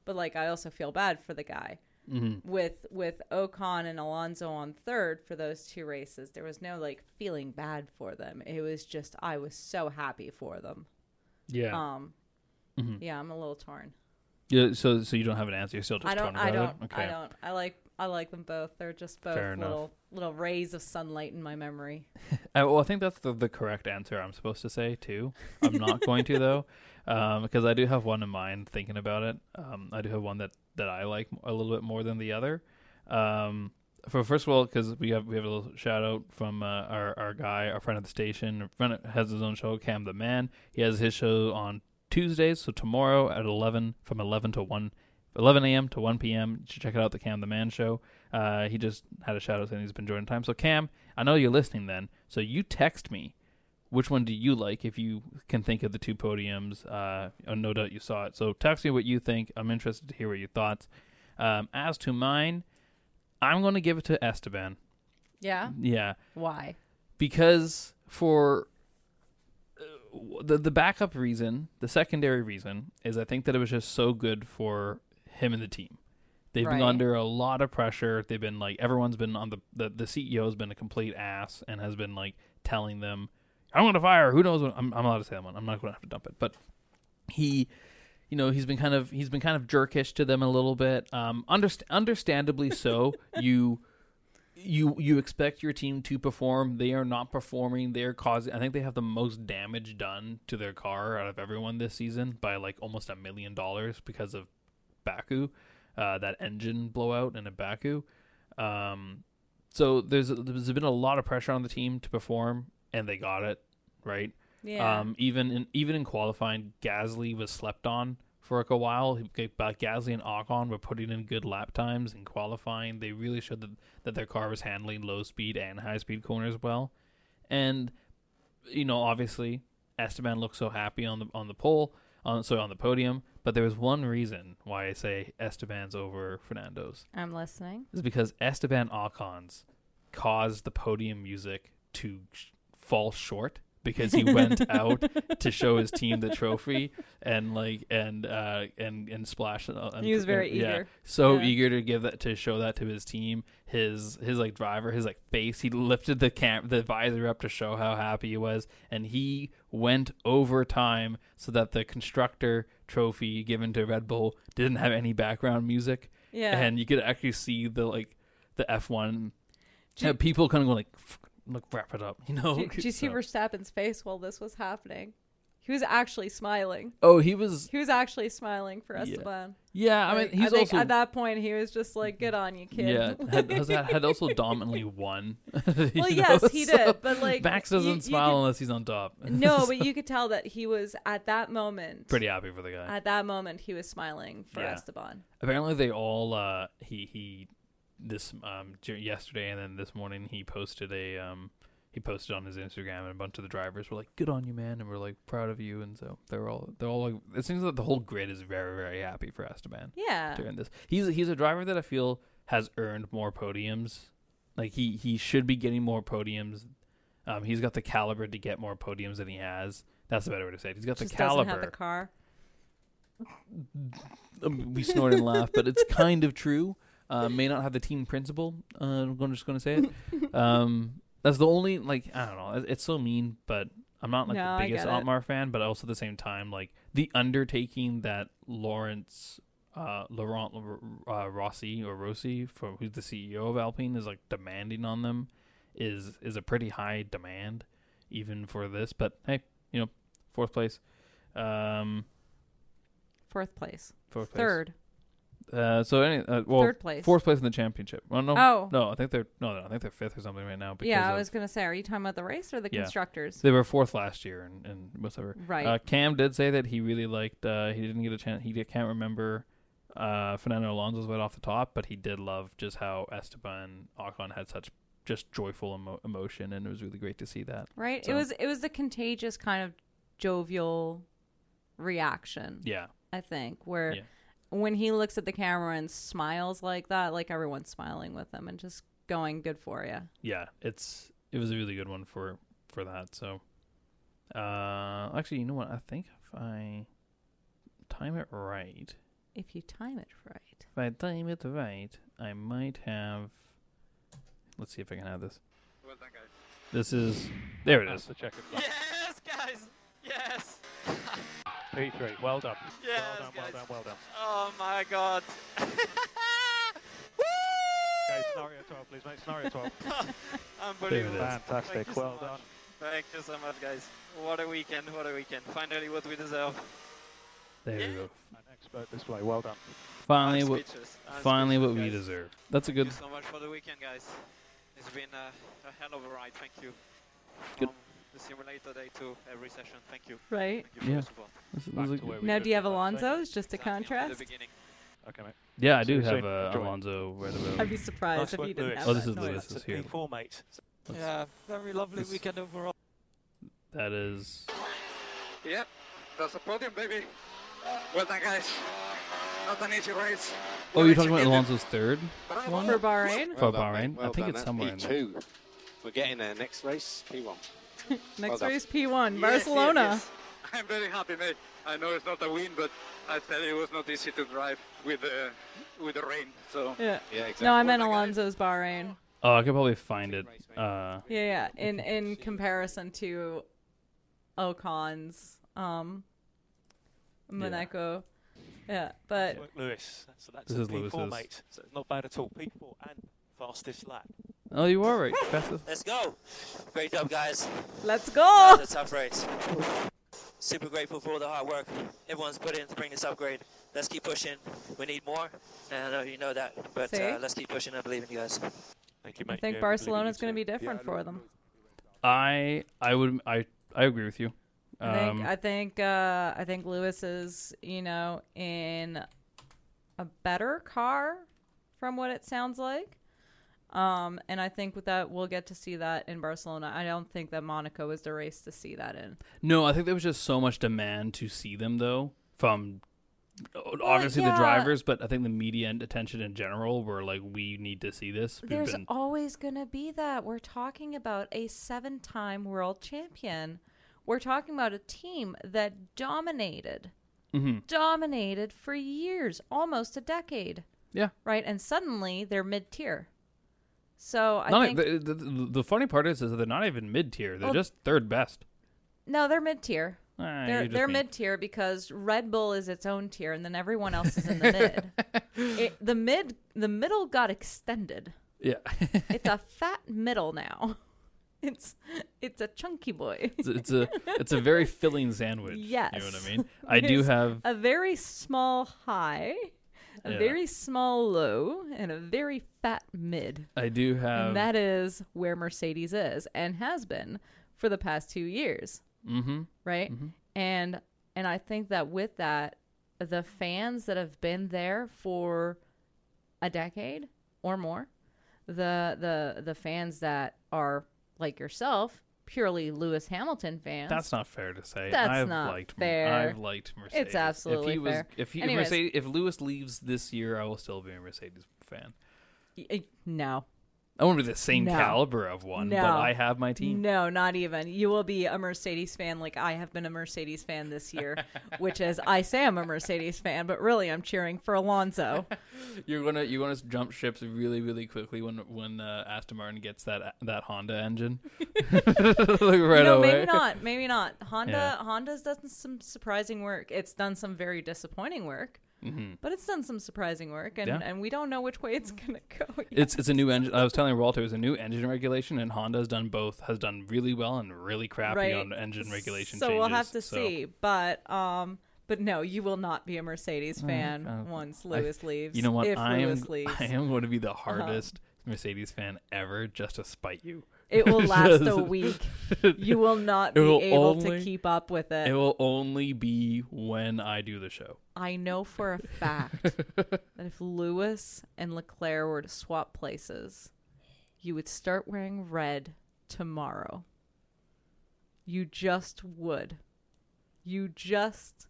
but like I also feel bad for the guy Mhm. with with Ocon and Alonso on third for those two races. There was no like feeling bad for them. It was just I was so happy for them. Yeah. Um Mhm. yeah, I'm a little torn. yeah. So so you don't have an answer. You're still just I don't torn I don't. Okay. I don't I like I like them both. They're just both Fair enough. little little rays of sunlight in my memory. Uh, well, I think that's the, the correct answer I'm supposed to say too. I'm not going to though, um, because I do have one in mind. Thinking about it, um, I do have one that, that I like a little bit more than the other. Um, for first of all, because we have we have a little shout out from uh, our our guy, our friend at the station, friend has his own show, Cam the Man. He has his show on Tuesdays, so tomorrow at 11 from 11 to 1. 11 a.m. to 1 p.m. You should check it out, the Cam the Man show. Uh, he just had a shout out saying he's been enjoying time. So, Cam, I know you're listening then. So, you text me which one do you like? If you can think of the two podiums, uh, oh, no doubt you saw it. So text me what you think. I'm interested to hear what your thoughts. Um, as to mine, I'm going to give it to Esteban. Yeah. Yeah, Why? because for uh, the the backup reason, the secondary reason is I think that it was just so good for him and the team. They've been under a lot of pressure. They've been like everyone's been on the the the CEO has been a complete ass and has been like telling them, "I'm going to fire." Who knows? What, I'm I'm allowed to say that one. I'm not going to have to dump it, but he. You know he's been kind of he's been kind of jerkish to them a little bit. Um, underst- understandably so. you you you expect your team to perform. They are not performing. They are causing. I think they have the most damage done to their car out of everyone this season by like almost a million dollars because of Baku, uh, that engine blowout in a Baku. Um, so there's there's been a lot of pressure on the team to perform, and they got it right. Yeah. Um, even in even in qualifying, Gasly was slept on for like a while. But Gasly and Ocon were putting in good lap times in qualifying. They really showed that, that their car was handling low speed and high speed corners well. And you know, obviously, Esteban looked so happy on the on the pole, on sorry on the podium. But there was one reason why I say Esteban's over Fernando's I'm listening. is because Esteban Ocon's caused the podium music to sh- fall short because he went out to show his team the trophy and like and uh and and splash uh, and, He was very yeah, eager. so Yeah. eager to give that to show that to his team his his like driver his like face he lifted the cam the visor up to show how happy he was and he went overtime so that the constructor trophy given to Red Bull didn't have any background music Yeah. and you could actually see the like the F1 Do uh, people kind of going like "F- look wrap it up you know Did, did you see So- Verstappen's face while this was happening? He was actually smiling. oh he was He was actually smiling for Yeah. Esteban. yeah I mean Like, he's think also at that point he was just like, "Good on you, kid." yeah had, had also dominantly won you well, know, yes, he so did, but like Max doesn't you smile could- unless he's on top no, but you could tell that he was at that moment. pretty happy for the guy At that moment, he was smiling for Yeah. Esteban. apparently they all uh he he this um yesterday and then this morning he posted a um he posted on his Instagram and a bunch of the drivers were like good on you man and we're like proud of you and so they're all they're all like it seems like the whole grid is very very happy for Esteban Yeah. during this he's he's a driver that I feel has earned more podiums like he he should be getting more podiums um he's got the caliber to get more podiums than he has that's the better way to say it he's got Just the doesn't caliber have the car. um, we snort and laugh, but it's kind of true. Uh, may not have the team principal. Uh, I'm just going to say it. Um, that's the only like I don't know. It's so mean, but I'm not like No, the biggest. Otmar fan. But also at the same time, like the undertaking that Lawrence, uh, Laurent uh, Rossi or Rossi, for who's the CEO of Alpine, is like demanding on them, is is a pretty high demand, even for this. But hey, you know, fourth place. Um, Fourth place. fourth place. Third. Uh, so any uh, well, Third place. fourth place in the championship. Well, no, Oh. no, I think they're no, no, I think they're fifth or something right now. Because Yeah, I of- was gonna say, are you talking about the race or the Yeah. constructors? They were fourth last year, and, and whatever. Right. Uh, Cam did say that he really liked. Uh, he didn't get a chance. He can't remember. Uh, Fernando Alonso's right off the top, but he did love just how Esteban Ocon had such just joyful emo- emotion, and it was really great to see that. right. so- It was it was a contagious kind of jovial reaction. Yeah, I think where Yeah. When he looks at the camera and smiles like that, like everyone's smiling with him and just going, "Good for you." yeah, it's it was a really good one for for that. So, uh, actually, you know what? I think if I time it right, If you time it right. If I time it right, I might have. Let's see if I can have this. Well done, guys. This is. There It is. The checkered. Yes, guys. Yes. P3. Well done. Yes, well done, well done, well done. Oh my God. Okay, scenario 12, please, mate. Scenario 12. Unbelievable. is. Fantastic. Thank you so Well done. Thank you so much, guys. What a weekend. What a weekend. Finally, what we deserve. There Yeah. we go. An expert display. Well done. Finally, I'm what finally what we deserve. That's a good. Thank good. you so much for the weekend, guys. It's been a, a hell of a ride. Thank you. Good. From the simulator day to every session. Thank you. Right. Thank you for Yeah. the support. This, this Back is a to where good- we Now, do you have be, I'd say. Alonso's just to Exactly, from contrast? The beginning. Okay, mate. yeah, I do you have soon. uh, Enjoy. Alonso right about. I'd be surprised Nice if work, you didn't Lewis. have Oh, this is noise. Lewis. is here. P4, mate. Let's- Yeah, very lovely let's- weekend overall. That is. Yep, that's a podium, baby. Well done, guys. Not an easy race. Oh, Well you're talking about executed. Alonso's third one? For Bahrain, For Well done, mate. Bahrain? I think done. it's That's somewhere in there. We're getting there. Next race, P1. next done. race P1, Yes, Barcelona. yes, yes. I'm very happy, mate. I know it's not a win, but I tell you, it was not easy to drive with the with the rain. So Yeah. Yeah, exactly. No, I meant Well done, Alonso's Bahrain. Oh, I could probably find it. Uh, Yeah, yeah. In in comparison to Ocon's um Monaco. Yeah, but Lewis. So that's This a is P4, Lewis's. mate. So it's not bad at all. P4 and fastest lap. Oh, you are right. Fastest. Let's go. Great job, guys. let's That go. was a tough race. Super grateful for all the hard work everyone's put in to bring this upgrade. Let's keep pushing. We need more, and I know you know that. But uh, let's keep pushing. I believe in you guys. Thank you, I think Yeah, we believe Barcelona's going to be different for them. I I would I I agree with you. I think Um, I think uh, I think Lewis is you know in a better car from what it sounds like. Um, and I think with that we'll get to see that in Barcelona. I don't think that Monaco is the race to see that in. no, I think there was just so much demand to see them though from obviously yeah. the drivers, but I think the media and attention in general were like, we need to see this. We've There's been- always going to be that. We're talking about a seven time world champion. We're talking about a team that dominated, Mhm. dominated for years, almost a decade, yeah. right? And suddenly they're mid tier. So I Not, think the, the, the, funny part is, is that they're not even mid tier. They're Well, just third best. no, they're mid tier. Ah, They're they're mid tier because Red Bull is its own tier, and then everyone else is in the mid. It, the mid, the middle got extended. Yeah. It's a fat middle now. It's it's a chunky boy. it's, it's a it's a very filling sandwich. Yes, You know what I mean? I do have a very small high, a Yeah. very small low, and a very fat mid. I do have and that is where Mercedes is and has been for the past two years, mm-hmm. right? And and I think that with that, the fans that have been there for a decade or more, the the the fans that are like yourself, purely Lewis Hamilton fans. That's not fair to say. That's I've not liked fair. I've liked Mercedes. It's absolutely if he was, fair. If he if, Mercedes, if Lewis leaves this year, I will still be a Mercedes fan. Y- y- no. I won't be the same No. caliber of one, but I have my team. No, not even. You will be a Mercedes fan like I have been a Mercedes fan this year, which is I say I'm a Mercedes fan, but really I'm cheering for Alonso. You're gonna you're gonna jump ships really really quickly when when uh, Aston Martin gets that that Honda engine. like right no, away. maybe not. Maybe not. Honda Yeah. Honda's done some surprising work. It's done some very disappointing work, Mhm. but it's done some surprising work, and, Yeah. and we don't know which way it's gonna go. yet. It's it's a new engine. I was telling Walter it's a new engine regulation, and Honda has done both. Has done really well and really crappy right. on engine regulation So changes. we'll have to so- see. But um, but no, you will not be a Mercedes fan uh, once I- Lewis leaves. You know what? If I am leaves. I am going to be the hardest Mercedes fan ever, just to spite you. It will last a week. You will not be will able only- to keep up with it. It will only be when I do the show. I know for a fact that if Lewis and Leclerc were to swap places, you would start wearing red tomorrow. You just would. You just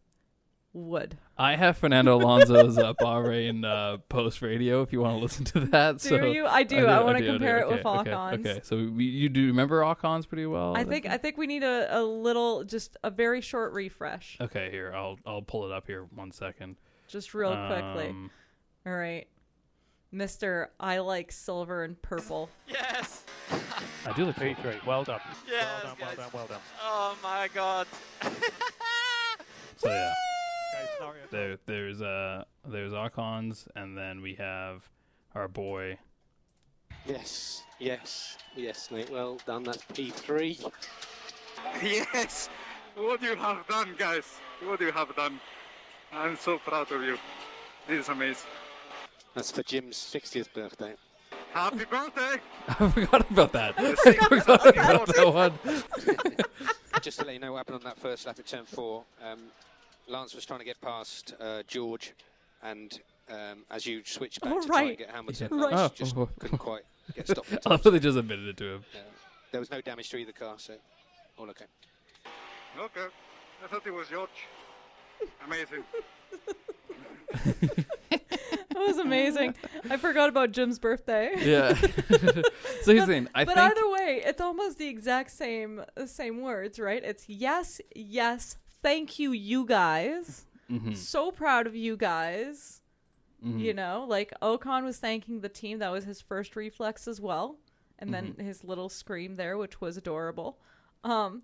would. I have Fernando Alonso's uh, Bahrain uh, post radio. If you want to listen to that, Do so you? I do. I, want to do, do. compare it Okay, with okay, Ocon's. Okay, so we, you do remember Ocon's pretty well. I think I think we need a, a little, just a very short refresh, Okay, here I'll I'll pull it up here one second. just real quickly. Um, All right, Mister. I like silver and purple. Yes! I do look. P3. Well done. Yes, well done, well guys. done, well done. Oh my god. So yeah, Okay, scenario 12. there there's uh there's Ocon's, and then we have our boy. Yes, yes, yes, mate. Well done. That's P3. yes, what you have done, guys. What you have done. I'm so proud of you. This is amazing. That's for Jim's 60th birthday. Happy birthday! I forgot about that. I forgot about that one. Just to let you know what happened on that first lap at turn four, um, Lance was trying to get past uh, George, and um, as you switched back Oh, to try and right. get Hamilton, Yeah. Lance Right. just Oh. couldn't quite get stopped. in I time. thought they just admitted it to him. Yeah. There was no damage to either car, so all okay. Okay. I thought it was George. Amazing. That was amazing. I forgot about Jim's birthday. Yeah. so here's the thing. I but think either way, it's almost the exact same uh, same words, right? It's yes, yes, thank you, you guys. Mhm. So proud of you guys. Mhm. You know, like Ocon was thanking the team. That was his first reflex as well, and then Mm-hmm. his little scream there, which was adorable. Um,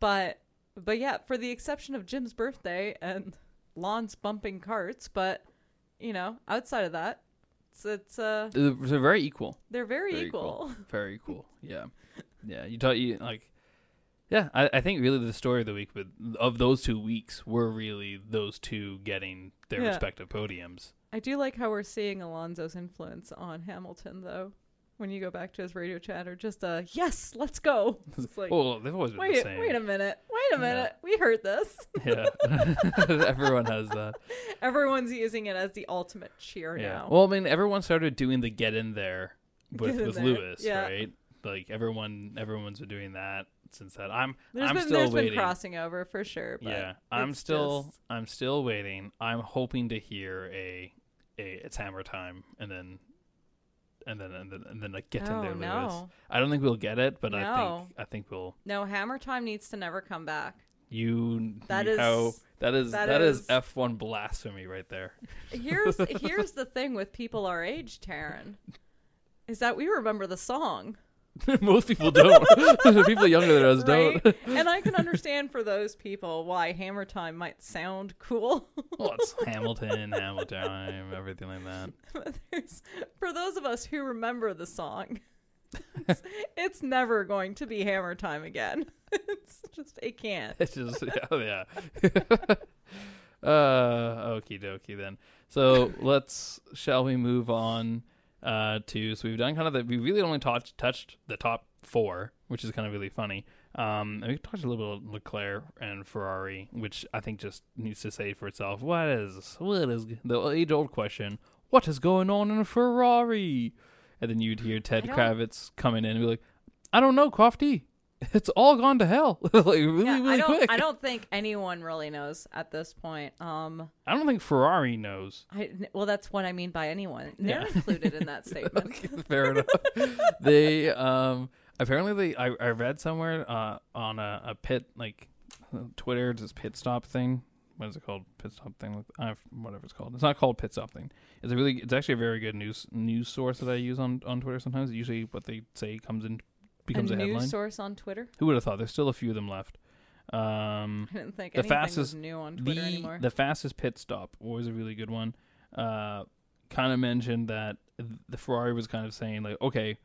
but but yeah, for the exception of Jim's birthday and Lon's bumping carts, but you know, outside of that, it's it's uh they're very equal. they're very, Very equal. cool. Very cool. Yeah. Yeah. You taught you like yeah, I, I think really the story of the week with of those two weeks were really those two getting their Yeah. respective podiums. I do like how we're seeing Alonso's influence on Hamilton, though. When you go back to his radio chatter, just a yes, let's go. It's like, well, they've always been the wait, same. wait a minute, wait a minute, we heard this. yeah. Everyone has that. Everyone's using it as the ultimate cheer Yeah. now. Well, I mean, everyone started doing the get in there with in with there, Lewis, yeah. right? Like everyone, everyone's been doing that since that. I'm, there's I'm been still there's waiting. been crossing over for sure. But yeah, I'm still, just- I'm still waiting. I'm hoping to hear a, a it's hammer time, and then, and then, and then, and then like get in Oh, there, Lewis. no. I don't think we'll get it, but I think, I think we'll. no Hammer Time needs to never come back. You, That you is- how, that is that that is is- F1 blasphemy right there. Here's here's the thing with people our age, Teryn, is that we remember the song. Most people don't. people younger than us right? don't. and I can understand for those people why Hammer Time might sound cool. Well, it's Hamilton, Hamilton, everything like that. but there's for those of us who remember the song, it's, it's never going to be Hammer Time again. It's just it can't. It's just yeah, oh, yeah. uh, okie dokie then. So let's shall we move on uh, to so we've done kind of the we really only touched touched the top four, which is kind of really funny. Um, and we talked a little bit of Leclerc and Ferrari, which I think just needs to say for itself. What is what is the age old question? What is going on in a Ferrari? And then you'd hear Ted Kravitz coming in and be like, "I don't know, Crofty. It's all gone to hell, like really, Yeah, really I don't. quick." I don't think anyone really knows at this point. Um, I don't think Ferrari knows. I well, that's what I mean by anyone. They're Yeah. included in that statement. Okay, fair enough. they um apparently they I, I read somewhere uh on a, a pit like Twitter this pit stop thing. What is it called? Pit stop thing. Uh, whatever it's called. It's not called pit stop thing. It's a really. It's actually a very good news news source that I use on on Twitter. Sometimes usually what they say comes in becomes a a, news headline. source on Twitter. Who would have thought? There's still a few of them left. Um, I didn't think The anything fastest- was new on Twitter the anymore. the fastest pit stop was a really good one. Uh, kind of mentioned that the Ferrari was kind of saying like, okay,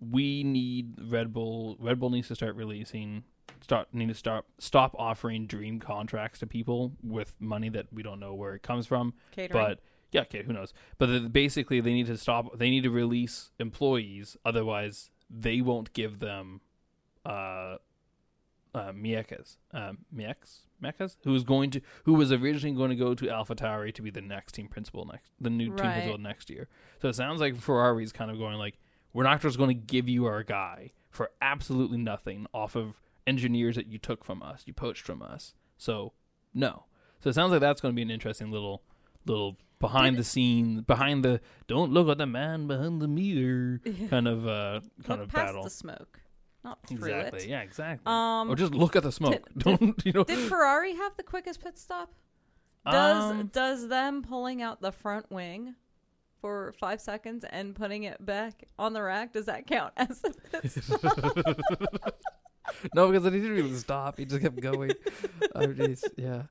we need Red Bull. Red Bull needs to start releasing, start need to start stop offering dream contracts to people with money that we don't know where it comes from. Catering. But yeah, okay, who knows? But the, basically, they need to stop. They need to release employees, otherwise they won't give them uh uh Mekies. Um Mekies? Mekies? Who was going to who was originally going to go to AlphaTauri to be the next team principal next the new team Right. principal next year. So it sounds like Ferrari's kind of going like we're not just going to give you our guy for absolutely nothing off of engineers that you took from us, you poached from us. So no. So it sounds like that's going to be an interesting little little behind the scenes, behind the don't look at the man behind the meter kind of uh kind Look of past battle. the smoke, not through Exactly. it. Yeah, exactly. Um, or just look at the smoke. did- don't you know? Did Ferrari have the quickest pit stop? Does Um, does them pulling out the front wing for five seconds and putting it back on the rack does that count as a pit stop? no, because he didn't even stop. He just kept going. oh, jeez. Yeah.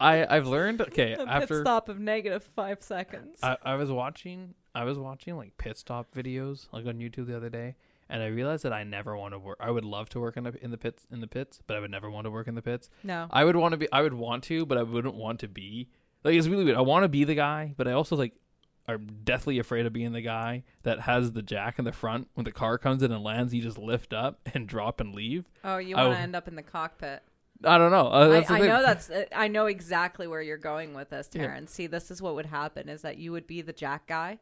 I I've learned. Okay, a after pit stop of negative five seconds. I, I was watching I was watching like pit stop videos like on YouTube the other day and I realized that I never want to work I would love to work in the in the pits in the pits but I would never want to work in the pits. no, I would want to be I would want to but I wouldn't want to be. Like it's really weird. I want to be the guy but I also like are deathly afraid of being the guy that has the jack in the front when the car comes in and lands you just lift up and drop and leave. oh, you want to end up in the cockpit. I don't know. Uh, I, I know that's. uh, I know exactly where you're going with this, Yeah. See, this is what would happen: is that you would be the Jack guy,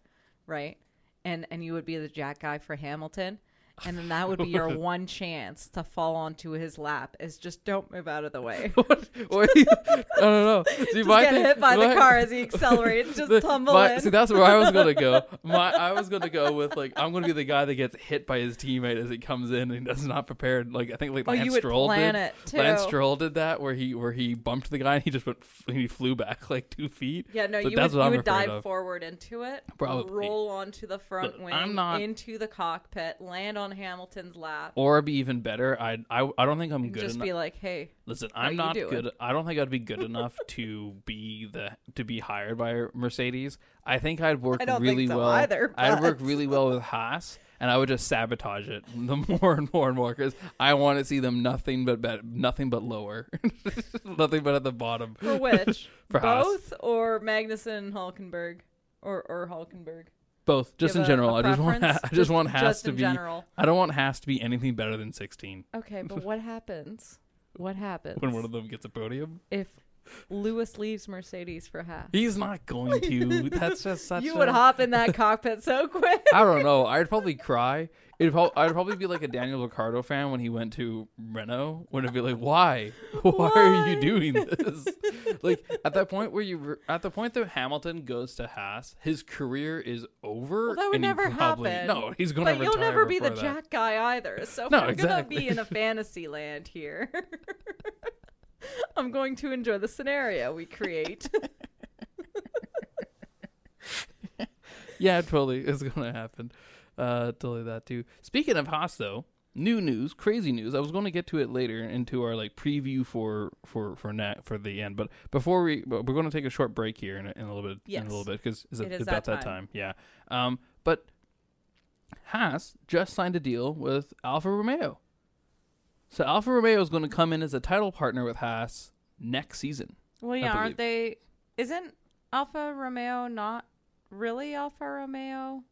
right? And and you would be the Jack guy for Hamilton, and then that would be your one chance to fall onto his lap. Is just don't move out of the way. what? what I don't know. See, Just my get thing- hit by the car as he accelerates. Just the- tumble my- in. See, that's where I was gonna go. My, I was gonna go with like I'm gonna be the guy that gets hit by his teammate as he comes in and does not prepared. Like I think like oh, Lance Stroll did. Lance Stroll did that where he where he bumped the guy and he just went f- he flew back like two feet. Yeah, no, So you that's would, you would dive of. forward into it, Probably. roll onto the front Look, wing, I'm not- into the cockpit, land on Hamilton's lap, Or be even better, I I, I don't think I'm good just enough. be like, "Hey, Listen, I'm not doing? good. I don't think I'd be good enough to be the to be hired by Mercedes. I think I'd work I don't think really so well. either, I'd work really well with Haas, and I would just sabotage it the more and more and more because I want to see them nothing but bet, nothing but lower, nothing but at the bottom. for which? For Haas. Both or Magnussen and Hulkenberg, or or Hulkenberg? Both, just in a- general. a I just want preference? I just, want has just to in be. general. I don't want has to be anything better than 16 Okay, but what happens? What happens when one of them gets a podium. if Lewis leaves Mercedes for Haas? He's not going to. That's just such. You a, would hop in that cockpit so quick. I don't know. I'd probably cry. It'd prob- I'd probably be like a Daniel Ricciardo fan when he went to Renault. When it'd be like, why? Why, are you doing this? like at that point where you re- at the point that Hamilton goes to Haas, his career is over. Well, that would never probably, happen. No, he's going to But you'll never be the that. Jack guy either. So No, we're gonna be in a fantasy land here. I'm going to enjoy the scenario we create. Yeah, totally. It's going to happen. Uh, totally that too. Speaking of Haas, though, new news, crazy news. I was going to get to it later into our like preview for for for net for the end, but before we, we're going to take a short break here in a, in a little bit, in Yes. a little bit because it's It is about that that time. time. Yeah. Um, but Haas just signed a deal with Alfa Romeo. So Alfa Romeo is going to come in as a title partner with Haas next season. well, yeah, aren't they? Isn't Alfa Romeo not really Alfa Romeo?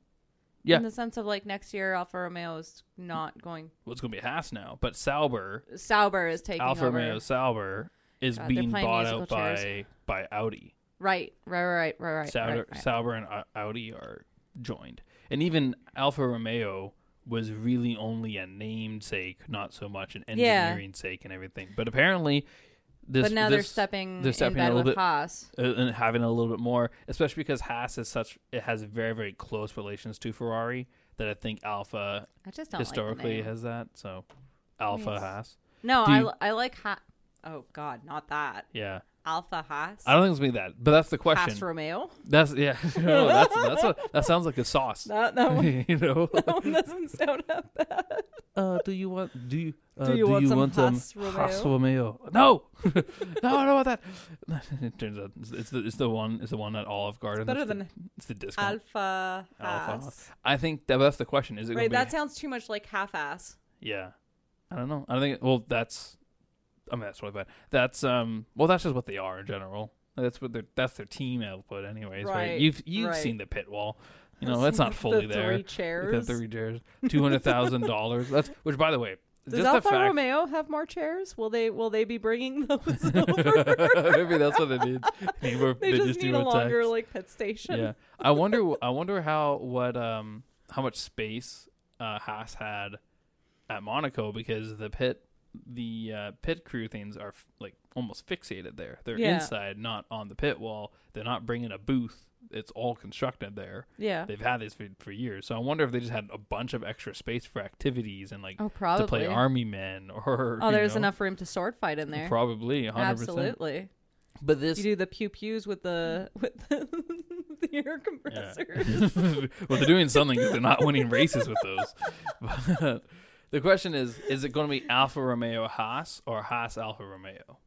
Yeah. In the sense of like next year, Alfa Romeo is not going. Well, it's going to be Haas now, but Sauber Sauber is taking Alfa over. Romeo Sauber is God, being bought out by chairs. by Audi. Right, right, right, right, right. Sauber, right, right. Sauber and Au- Audi are joined, and even Alfa Romeo was really only a namesake, not so much an Yeah. engineering sake and everything. But apparently, this but now they're stepping, they're stepping in a little bit- Haas. uh, and having a little bit more, especially because Haas is such it has very very close relations to Ferrari that I think Alfa I like historically name. has that. So Alfa Haas, No, Do I, you- I like ha- Oh God, not that. yeah. Alpha Haas. I don't think it's gonna be that, but that's the question. Haas Romeo. That's yeah. no, that's that's a, that sounds like a sauce. That that one, you know. that one doesn't sound that bad. uh, do you want? Do you? Uh, Do you want some Haas Haas Romeo? Romeo? No, no, I don't want that. it turns out it's, it's the it's the one it's the one at Olive Garden. Better It's the- than it's the discount. Alpha Alpha Haas. I think that, that's the question. Is it Right, that be? sounds too much like half-ass. yeah, I don't know. I don't think. Well, that's. I mean, that's really bad. That's um. Well, that's just what they are in general. That's what their that's their team output, anyways. Right? Right, You've you've right. seen the pit wall. You know, it's not fully the there. Three chairs. The three chairs, two hundred thousand dollars. That's which, by the way, Does just Alfa the fact. Romeo have more chairs? Will they will they be bringing those over? Maybe that's what they need. Need more- they, just, do need a longer like pit station. Yeah, I wonder. I wonder how what um how much space uh, Haas had at Monaco because the pit the uh, pit crew things are f- like almost fixated there. They're Yeah. inside, not on the pit wall. They're not bringing a booth. It's all constructed there. Yeah. They've had this for, for years. So I wonder if they just had a bunch of extra space for activities and like Oh, to play army men or Oh, you there's know, enough room to sword fight in there. Probably, 100%. Absolutely. But this You do the pew pews with the with the, the air compressor. well, they're doing something 'cause they're not winning races with those. But the question is: Is it going to be Alfa Romeo Haas or Haas Alfa Romeo?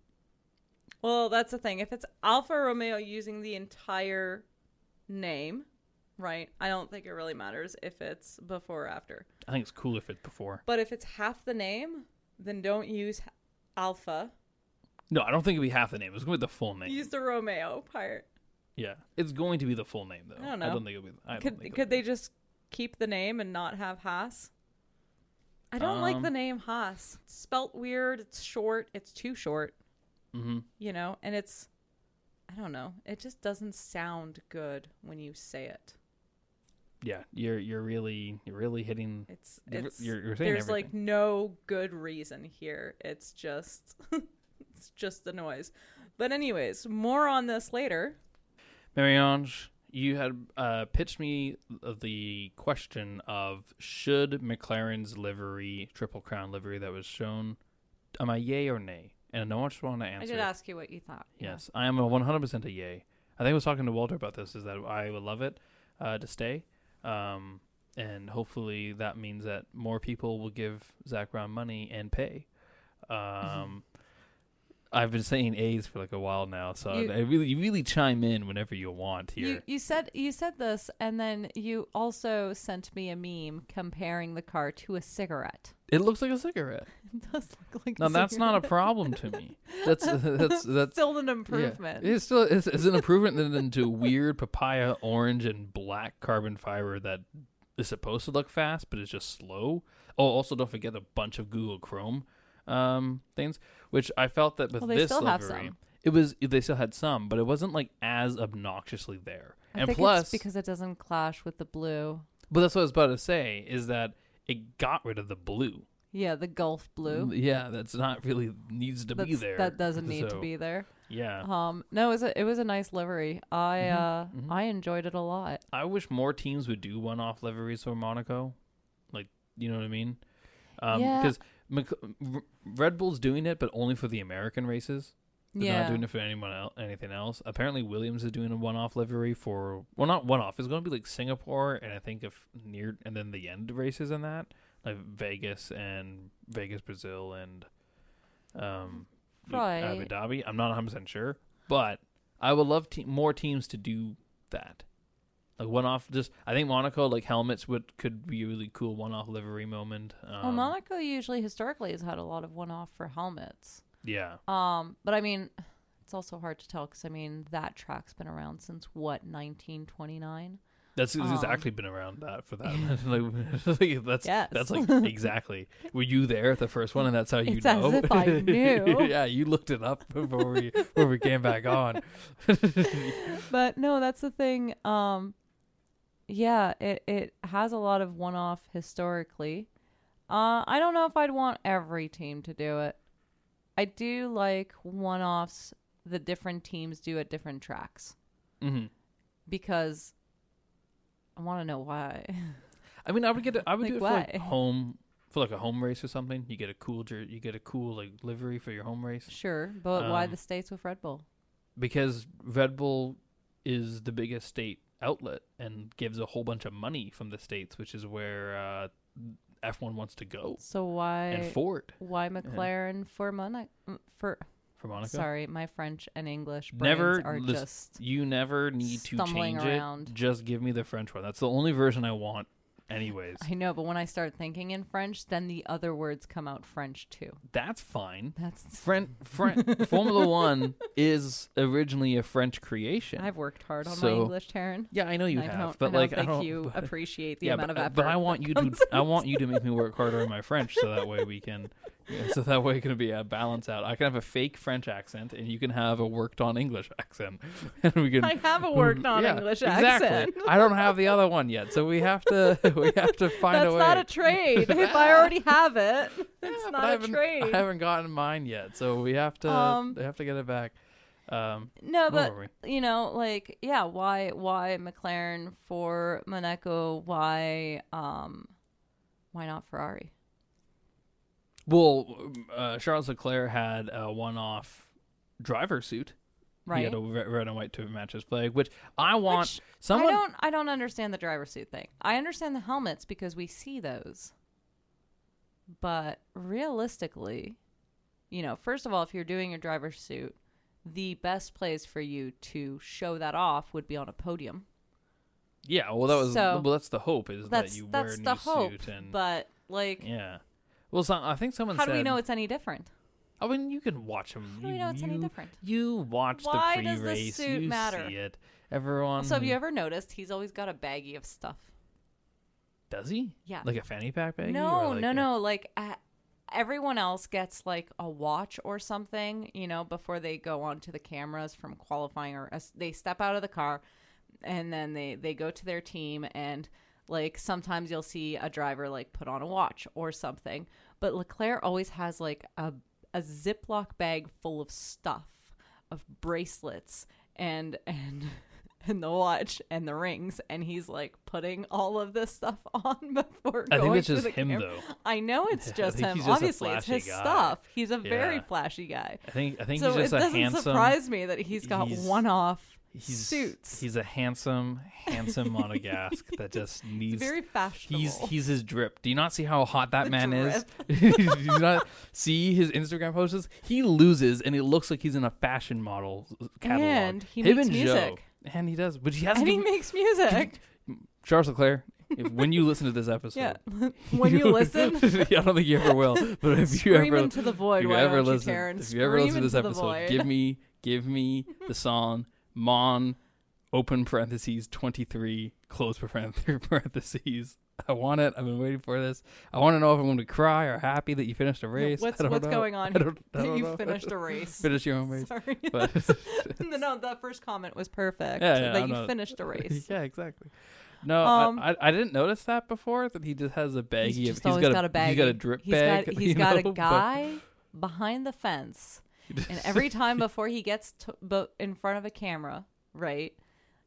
Well, that's the thing. If it's Alfa Romeo using the entire name, right? I don't think it really matters if it's before or after. I think it's cool if it's before. But if it's half the name, then don't use Alfa. No, I don't think it'll be half the name. It's going to be the full name. Use the Romeo part. yeah, it's going to be the full name though. I don't know. I don't think it'll be. I Could could they just keep the name and not have Haas? I don't like Um, the name Haas. It's spelt weird. It's short. It's too short. Mm-hmm. You know, and it's I don't know. It just doesn't sound good when you say it. yeah, you're you're really you're really hitting. It's You're- it's you're- you're saying there's like no good reason here. It's just it's just the noise. But anyways, more on this later. Mariange, you had uh, pitched me the question of should McLaren's livery, Triple Crown livery that was shown, am I yay or nay? And I just want to answer. I did ask you what you thought. yeah. Yes, I am a 100% a yay. I think I was talking to Walter about this. Is that I would love it uh, to stay, um, and hopefully that means that more people will give Zak Brown money and pay. Um, I've been saying A's for like a while now, so You- I really, you really chime in whenever you want here. You, you said you said this, and then you also sent me a meme comparing the car to a cigarette. it looks like a cigarette. It does look like. Now that's not a problem to me. That's uh, that's that's still an yeah. improvement. It's still it's, it's an improvement than into weird papaya orange and black carbon fiber that is supposed to look fast, but it's just slow. Oh, also don't forget a bunch of Google Chrome um, things, which I felt that with Well, this livery, it was they still had some, but it wasn't like as obnoxiously there. I and plus, because it doesn't clash with the blue. but that's what I was about to say is that it got rid of the blue. Yeah, the Gulf blue. Yeah, that's not really needs to be there. That doesn't need to be there. Yeah. Um, no, it was a it was a nice livery. I Mhm, uh mhm. I enjoyed it a lot. I wish more teams would do one-off liveries for Monaco, like you know what I mean? Um, Yeah. Because Red Bull's doing it, but only for the American races. They're yeah, not doing it for anyone else, anything else. Apparently, Williams is doing a one-off livery for well, not one-off. It's going to be like Singapore, and I think if near and then the end races in that, like Vegas and Vegas, Brazil, and um, Abu Right. Dhabi. I'm not 100 percent sure, but I would love te- more teams to do that. Like one off, just I think Monaco like helmets would could be a really cool one off livery moment. Um, well, Monaco usually historically has had a lot of one off for helmets. Yeah, Um, but I mean, it's also hard to tell because I mean that track's been around since what 1929. that's it's Um, actually been around that for that. like, that's Yes. that's like exactly. Were you there at the first one, and that's how you It's know? as if I knew. yeah, you looked it up before we before we came back on. but no, that's the thing. Um, yeah, it it has a lot of one off historically. Uh, I don't know if I'd want every team to do it. I do like one offs the different teams do at different tracks hmm because I want to know why. I mean, I would get. I would Like do it for like home for like a home race or something. You get a cool jer- you get a cool like livery for your home race sure, but why Um, the states with Red Bull? because Red Bull is the biggest state outlet and gives a whole bunch of money from the states, which is where uh, F1 wants to go. So why and Ford why McLaren for Monaco for for Monaco. sorry, my French and English Never are just You never need to change around. it. Just give me the French one. That's the only version I want, anyways. I know, but when I start thinking in French, then the other words come out French too. That's fine. That's Fren- Fren- Formula One is originally a French creation. I've worked hard on my English, Teryn. yeah, I know you I have, don't, but I don't like think I don't. you but- appreciate the yeah, amount but, of uh, effort. but I want you to. I want you to make me work harder on my French, so that way we can. yeah, so that way it can be a balance out. I can have a fake French accent, and you can have a worked on English accent, and we can. I have a worked on Yeah, English exactly. accent. I don't have the other one yet, so we have to. We have to find That's a way. That's not a trade. if I already have it, it's Yeah, not a trade. I haven't gotten mine yet, so we have to. Um, we have to get it back. Um, No, but you know, like, yeah, why, why McLaren for Monaco? Why, um, why not Ferrari? Well, uh, Charles Leclerc had a one-off driver suit. Right. He had a red and white to match his flag, which I want. Which someone I don't, I don't understand the driver suit thing. I understand the helmets because we see those, but realistically, you know, first of all, if you're doing your driver suit, the best place for you to show that off would be on a podium. Yeah, well, that was So- well. That's the hope is that you wear a new the hope. suit and But like, yeah. Well, some, I think someone how said. do we know it's any different? I mean, you can watch them. How do you, we know it's any different? You watch Why the does the pre-race. suit you matter? see it. Everyone. So have you ever noticed he's always got a baggie of stuff? Does he? Yeah. Like a fanny pack bag? No, no, no. Like uh, everyone else gets like a watch or something, you know, before they go onto the cameras from qualifying or as they step out of the car, and then they they go to their team and Like sometimes you'll see a driver like put on a watch or something, but Leclerc always has like a a Ziploc bag full of stuff, of bracelets and and and the watch and the rings, and he's like putting all of this stuff on before. I think it's to just him, camera. though. I know it's just him. just Obviously, it's his guy. stuff. He's a very flashy guy. I think I think so he's just it doesn't handsome. surprise me that he's got he's- one-off he's, suits. He's a handsome, handsome Monegasque that just needs. very fashionable. He's he's his drip. Do you not see how hot that The man is? Do you not see his Instagram posts? He loses, and it looks like he's in a fashion model catalog. And he Him makes music. Joe, and he does, but he has and he makes music. Charles Leclerc. If, when you listen to this episode, yeah. when you listen, I don't think you ever will. But if you ever, into the void. if you ever listen, you, Teryn? if you ever listen to this episode, void. give me, give me the song "Mon" open parentheses twenty three close parentheses. I want it. I've been waiting for this. I want to know if I'm going to cry or happy that you finished a race. What's what's know. going on I don't, I don't you know. finished a race. Finish your own race. Sorry. But no, no, that first comment was perfect. Yeah, yeah, that I you know. finished a race. yeah, exactly. No, Um, I, I I didn't notice that before. That he just has a baggie. He's of, he's always got, got, a, a bag. He's got a drip He's bag. Got, he's got know, a but- guy behind the fence, and every time before he gets to, bo- in front of a camera, right,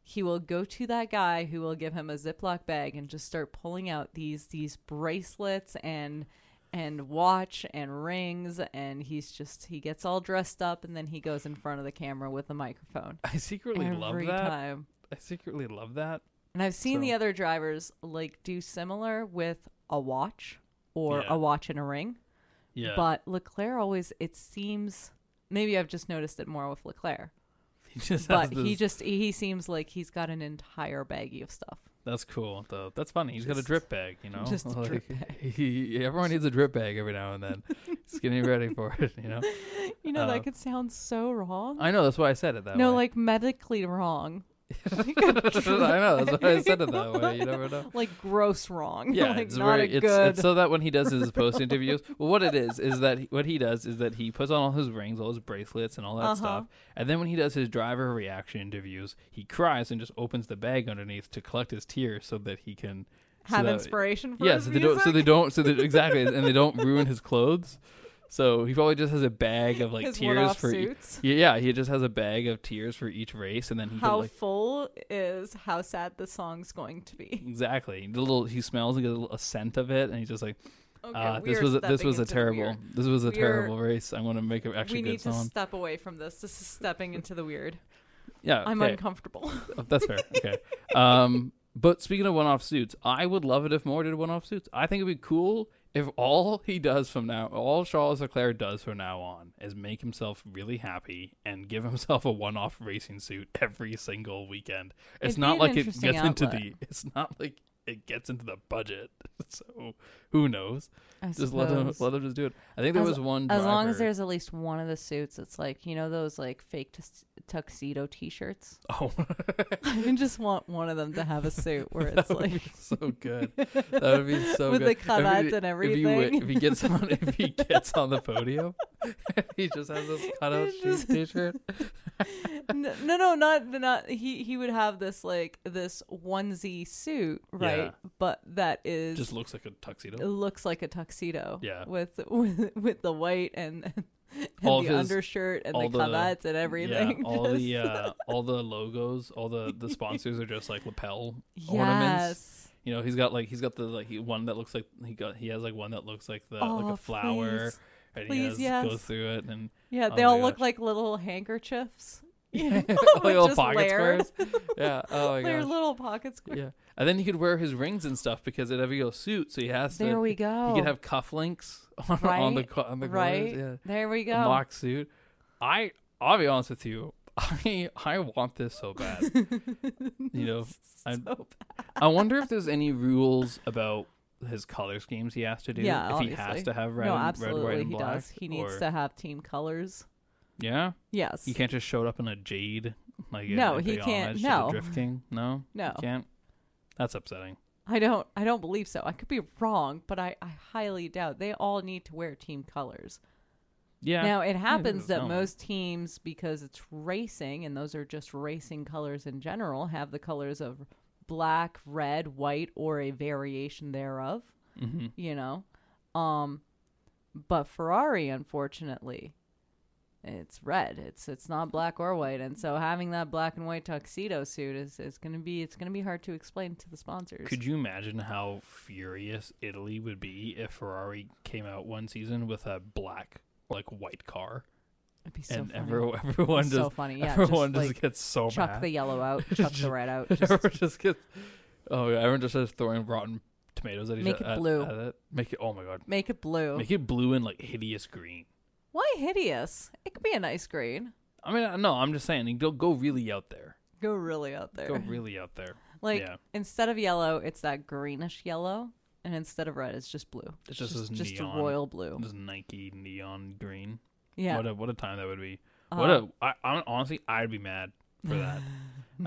he will go to that guy who will give him a Ziploc bag and just start pulling out these these bracelets and and watch and rings and he's just he gets all dressed up and then he goes in front of the camera with a microphone I secretly every love that. time. I secretly love that. And I've seen the other drivers like do similar with a watch or Yeah. a watch and a ring. Yeah, But Leclerc always it seems maybe I've just noticed it more with Leclerc. he just has But he just he seems like he's got an entire baggie of stuff. That's cool though. That's funny. He's got a drip bag, you know. just a drip bag. He, everyone needs a drip bag every now and then. He's getting ready for it, you know. You know Uh, that could sound so wrong. I know that's why I said it that no, way. like medically wrong. I know that's why I said it that way. You never know. like gross wrong. Yeah, like it's very. It's, good. it's so that when he does his post interviews, well, what it is is that he, what he does is that he puts on all his rings, all his bracelets, and all that Uh-huh. stuff, and then when he does his driver reaction interviews, he cries and just opens the bag underneath to collect his tears so that he can so have that- inspiration for Yeah, so they don't. So they don't. So they, exactly, and they don't ruin his clothes. So he probably just has a bag of like His tears for. e- suits. yeah, yeah, he just has a bag of tears for each race, and then he How can like full is how sad the song's going to be? exactly the little. He smells like a, little, a scent of it, and he's just like, Okay, we this was a, this was a terrible. weird. This was a terrible race. I want to make an actually we need to step away from this. This is stepping into the weird. yeah, I'm okay. uncomfortable. Oh, That's fair. Okay. Um, but speaking of one-off suits, I would love it if more did one-off suits. I think it'd be cool if all he does from now, all Charles Leclerc does from now on, is make himself really happy and give himself a one-off racing suit every single weekend. It's It'd not like it gets into the. It's not like it gets into the budget. So who knows? I Just let him let him just do it. I think there As- was one. As long as there's at least one of the suits, it's like you know those like fake tux- tuxedo T-shirts. Oh, I just want one of them to have a suit where it's like so good. That would be so good. With good. the cutouts and If he, everything. if he gets on, if he gets on the podium, he just has this cutout just- t-shirt. no, no, no, not not he. He would have this like this onesie suit, right? Yeah. But that is Just looks like a tuxedo. it looks like a tuxedo. Yeah. with with, with the white and, and All the his- undershirt and the the- cravats and everything. Yeah, all the Just- uh, all the logos, all the the sponsors are just like lapel ornaments. yes. You know, he's got like he's got the like he, one that looks like he got he has like one that looks like the like Oh, a flower, please. and he has yes. goes through it and Yeah, Oh they my all look gosh. like little handkerchiefs. yeah, like little pocket layered. squares. Yeah. Oh my They're little pocket squares. Yeah, and then he could wear his rings and stuff because it'd have go suit, so he has to. There we go. He could have cufflinks on, on the Right, on the right. corners, Yeah. There we A go. mock suit. I I'll be honest with you. I I want this so bad. you know, I So I wonder if there's any rules about his color schemes he has to do. Yeah, if he has to have red, no, and, red, absolutely white, and he black. does. He needs or- to have team colors. Yeah, Yes. he can't just show up in a jade like No, in he can't. No. the Drift King. No, No. he can't. That's upsetting. I don't I don't believe so. I could be wrong, but I, I highly doubt they all need to wear team colors. Yeah. Now it happens that no- most teams, because it's racing and those are just racing colors in general, have the colors of black, red, white, or a variation thereof. Mm-hmm. You know, um, but Ferrari, unfortunately, it's red. It's it's not black or white, and so having that black and white tuxedo suit is, is gonna be it's gonna be hard to explain to the sponsors. Could you imagine how furious Italy would be if Ferrari came out one season with a black, like white car, It'd be so and funny. everyone, everyone just, so funny. Yeah, everyone just, just, like, gets so chuck mad. the yellow out, chuck the red out. Just everyone just gets. Oh yeah, everyone just starts throwing rotten tomatoes at each other. Make it at- blue. at it. Make it. Oh my god. make it blue. Make it blue and like hideous green. Why hideous? It could be a nice green. I mean, uh, no, I'm just saying, go go really out there. Go really out there. Go really out there. like yeah. instead of yellow, it's that greenish yellow, and instead of red, it's just blue. It's just this just neon. royal blue. This Nike neon green. Yeah. What a what a time that would be. What Uh, a I, I honestly I'd be mad for that.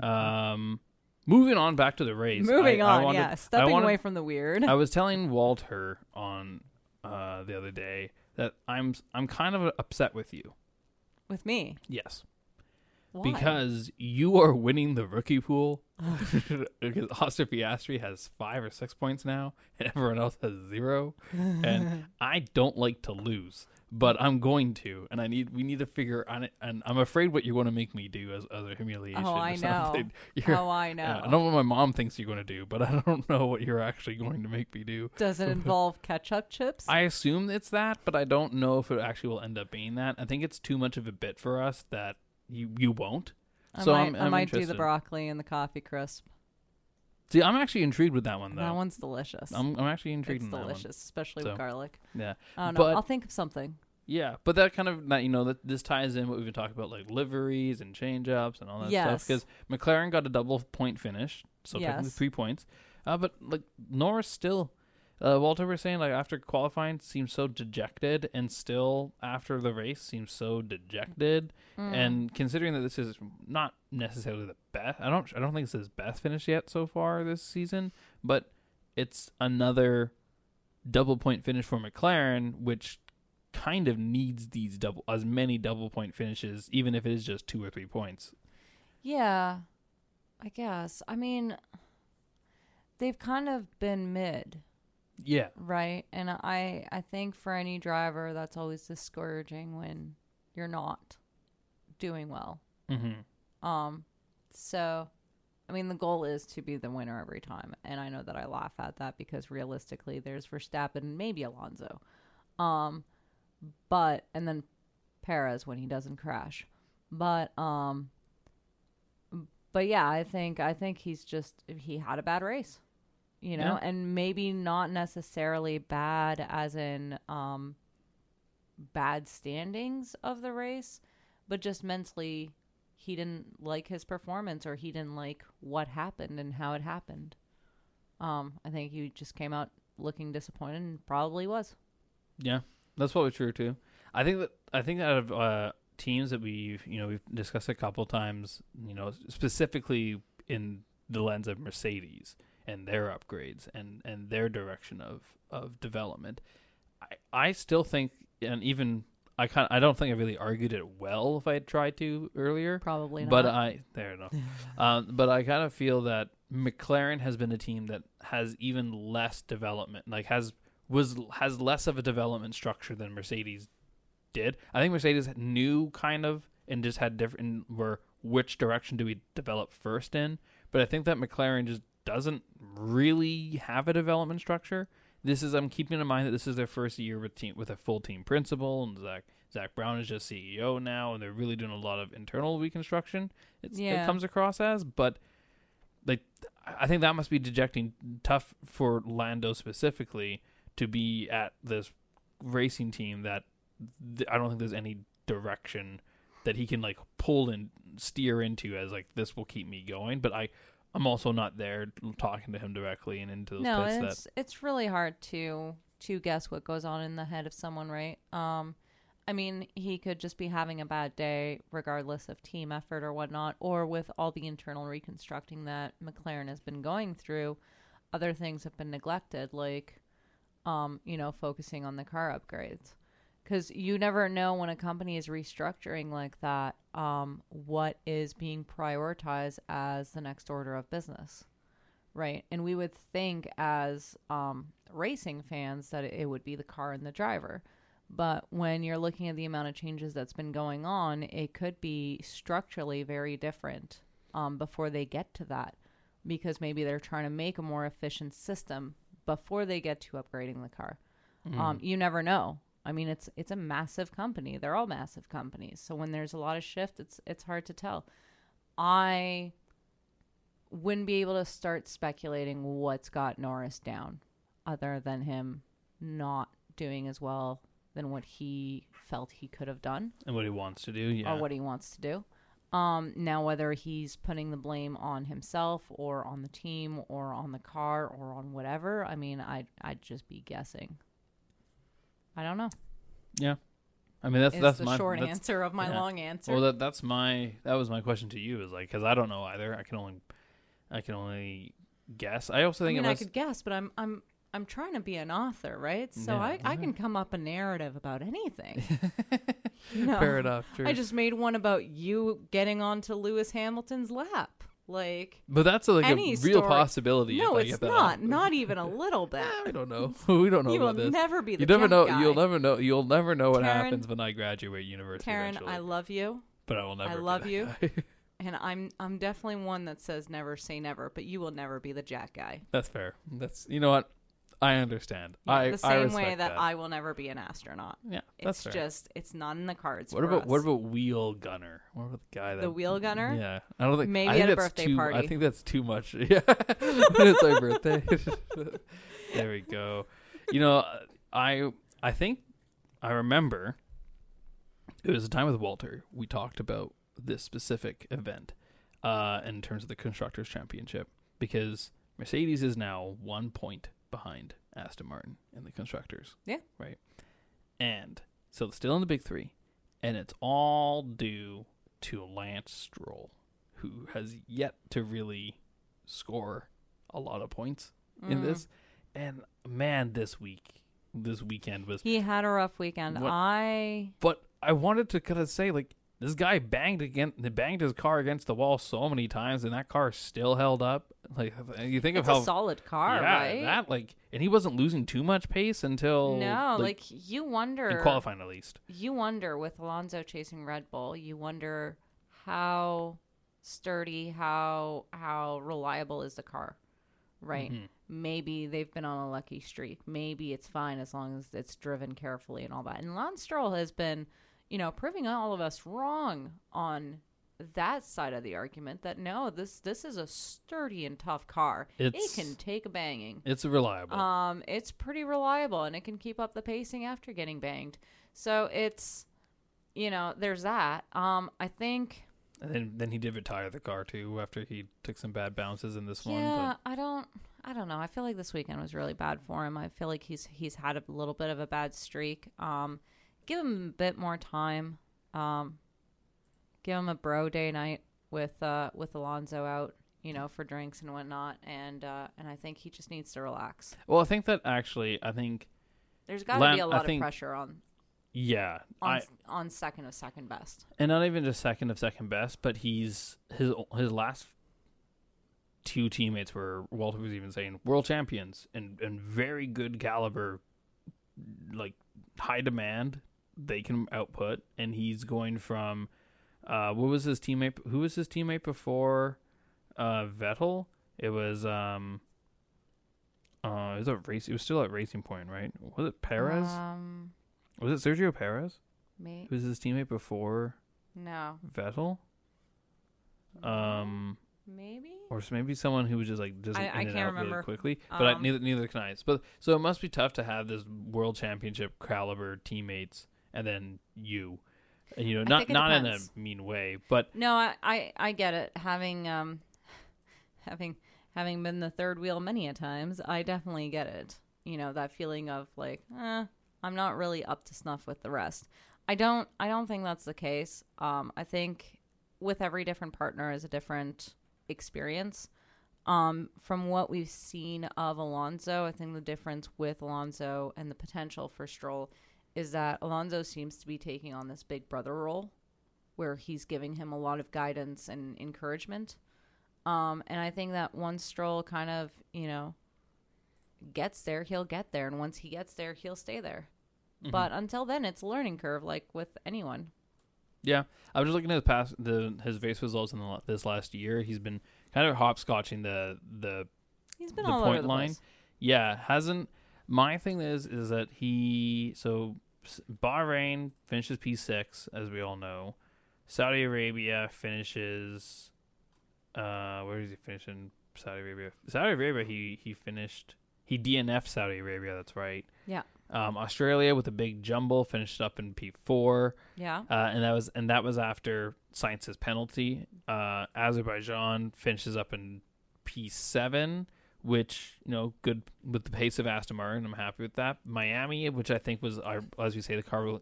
um, moving on back to the race. Moving I, I on, wanted- yeah. I Stepping wanted- away from the weird. I was telling Walter on uh, the other day that I'm I'm kind of upset with you. With me. Yes, Why? because you are winning the rookie pool. because Oscar Piastri has five or six points now, and everyone else has zero. and I don't like to lose, but I'm going to, and I need we need to figure on it. And I'm afraid what you're going to make me do as as a humiliation. Oh, or I know. Oh, I know. yeah, I don't know what my mom thinks you're going to do, but I don't know what you're actually going to make me do. Does it involve ketchup chips? I assume it's that, but I don't know if it actually will end up being that. I think it's too much of a bit for us that you you won't. I so might, I'm, I I'm might do the broccoli and the coffee crisp. See, I'm actually intrigued with that one though. That one's delicious. I'm I'm actually intrigued it's in delicious, especially So, with garlic. Yeah, I don't know. but I'll think of something. yeah, but that kind of that you know that this ties in what we've been talking about like liveries and change ups and all that Yes. stuff because McLaren got a double point finish, so technically Yes. three points. Uh, but like Norris still, uh, Walter was saying like after qualifying seems so dejected, and still after the race seems so dejected. Mm. And considering that this is not necessarily the best, I don't I don't think it's his best finish yet so far this season, but it's another double point finish for McLaren, which kind of needs these double as many double point finishes, even if it is just two or three points. Yeah, I guess. I mean, they've kind of been mid, Yeah, right? And I, I think for any driver, that's always discouraging when you're not doing well. mm-hmm. Um, so, I mean, the goal is to be the winner every time, and I know that I laugh at that because realistically, there's Verstappen, and maybe Alonso, um, but and then Perez when he doesn't crash, but um, but yeah, I think I think he's just he had a bad race, you know, Yeah. and maybe not necessarily bad as in um bad standings of the race, but just mentally he didn't like his performance or he didn't like what happened and how it happened. Um, I think he just came out looking disappointed and probably was. Yeah, that's probably true too. I think that I think out of uh, teams that we've you know we've discussed a couple times, you know specifically in the lens of Mercedes and their upgrades and and their direction of of development. I I still think and even I kind I don't think I really argued it well if I had tried to earlier. Probably not. But I there enough. um, but I kind of feel that McLaren has been a team that has even less development, like has was has less of a development structure than Mercedes did. I think Mercedes knew kind of and just had different were which direction do we develop first in. But I think that McLaren just doesn't really have a development structure. This is I'm keeping in mind that this is their first year with team with a full team principal and Zak Zak Brown is just CEO now and they're really doing a lot of internal reconstruction. It's, Yeah. It comes across as, but like I think that must be dejecting tough for Lando specifically to be at this racing team that th- I don't think there's any direction that he can like pull and steer into as like this will keep me going. But I I'm also not there talking to him directly and into those no, pits and that it's it's really hard to to guess what goes on in the head of someone, right? Um, I mean, he could just be having a bad day, regardless of team effort or whatnot, or with all the internal reconstructing that McLaren has been going through, other things have been neglected, like, um, you know, focusing on the car upgrades. Because you never know when a company is restructuring like that, um, what is being prioritized as the next order of business right? And we would think as um, racing fans that it would be the car and the driver. But when you're looking at the amount of changes that's been going on, it could be structurally very different um, before they get to that because maybe they're trying to make a more efficient system before they get to upgrading the car. Um, you never know. I mean, it's it's a massive company. They're all massive companies. So when there's a lot of shift, it's it's hard to tell. I wouldn't be able to start speculating what's got Norris down, other than him not doing as well than what he felt he could have done And what he wants to do, yeah. or what he wants to do. Um, now, whether he's putting the blame on himself or on the team or on the car or on whatever, I mean, I'd, I'd just be guessing. I don't know. yeah. I mean, that's that's the my short that's- answer of my yeah. long answer. Well, that that's my that was my question to you is like because I don't know either. I can only I can only guess. I also I think mean, it I could guess, but I'm I'm I'm trying to be an author, right? So Yeah. I, I mm-hmm. can come up a narrative about anything. you know, fair enough. True. I just made one about you getting onto Lewis Hamilton's lap. Like, but that's like any a real story- possibility. no, if I it's get that not. Not even a little bit. We don't know. we don't know you will about this. never be the you never know. guy. You'll never know. You'll never know what Karen- happens when I graduate university. Karen, eventually. I love you, but I will never. I be love that you. guy. and I'm I'm definitely one that says never say never, but you will never be the Jack guy. That's fair. That's you know what. I understand. Yeah, I the I same way respect that, I will never be an astronaut. Yeah, that's It's fair. just it's not in the cards. What about what about wheel gunner? What about the guy that The wheel gunner? Yeah, I don't think Maybe I think at a that's birthday too, I think that's too much. Yeah, it's my birthday. there we go. You know, I I think I remember it was a time with Walter. We talked about this specific event uh, in terms of the constructors championship because Mercedes is now one point behind Aston Martin in the constructors. Yeah. right. And so it's still in the big three, and it's all due to Lance Stroll, who has yet to really score a lot of points in Mm. this. And man, this week, this weekend was. He had a rough weekend. What- I But I wanted to kind of say, like, this guy banged against, banged his car against the wall so many times, and that car still held up. Like, you think it's of how a solid car, yeah, right? that like, and he wasn't losing too much pace until no, like, you wonder in qualifying at least. you wonder with Alonso chasing Red Bull, you wonder how sturdy, how how reliable is the car, right? Mhm. Maybe they've been on a lucky streak. Maybe it's fine as long as it's driven carefully and all that. And Lance Stroll has been, you know, proving all of us wrong on that side of the argument. That no, this this is a sturdy and tough car. It's- it can take a banging. It's reliable. Um, it's pretty reliable and it can keep up the pacing after getting banged. So it's, you know, there's that. Um, I think, and then then he did retire the car too after he took some bad bounces in this one. yeah, I don't, I don't know. I feel like this weekend was really bad for him. I feel like he's he's had a little bit of a bad streak. Um, give him a bit more time. Um, give him a bro day night with uh with Alonso out. You know, for drinks and whatnot, and uh, and I think he just needs to relax. Well, I think that actually, I think There's got to Lan- be a lot of think- pressure on yeah, on, I on second of second best. and not even just second of second best, but he's his his last two teammates were Walter was even saying world champions and and very good caliber, like high demand. They can output, and he's going from, uh, what was his teammate? Who was his teammate before, uh, Vettel? It was um. Uh, it was a race. It was still at Racing Point, right? Was it Perez? Um, was it Sergio Perez? me Who was his teammate before no, Vettel? Um, maybe. or maybe someone who was just like just I- in I and can't out remember. really quickly. But I, Um, neither neither can I. But so it must be tough to have this world championship caliber teammates and then you, And, you know, not not in a mean way, but No, I, I I get it. Having um, having having been the third wheel many a times, I definitely get it. You know that feeling of like, eh, I'm not really up to snuff with the rest. I don't I don't think that's the case. Um, I think with every different partner is a different experience. Um, from what we've seen of Alonso, I think the difference with Alonso and the potential for Stroll is that Alonso seems to be taking on this big brother role where he's giving him a lot of guidance and encouragement. Um, and I think that once Stroll kind of, you know, gets there, he'll get there. And once he gets there, he'll stay there. But until then, it's a learning curve, like with anyone. Yeah, I was just looking at his past the his race results in the, this last year. He's been kind of hopscotching the the He's been the all point over the line. place. Yeah, hasn't. My thing is is that he so Bahrain finishes P six as we all know. Saudi Arabia finishes. Uh, where is he finishing? Saudi Arabia. Saudi Arabia. He he finished. He DNF Saudi Arabia. That's right. Yeah. Um, Australia with a big jumble finished up in P four. Yeah. Uh, and that was and that was after Sainz's penalty. Uh, Azerbaijan finishes up in P seven, which you know good with the pace of Aston Martin. I'm happy with that. Miami, which I think was our, as we say the car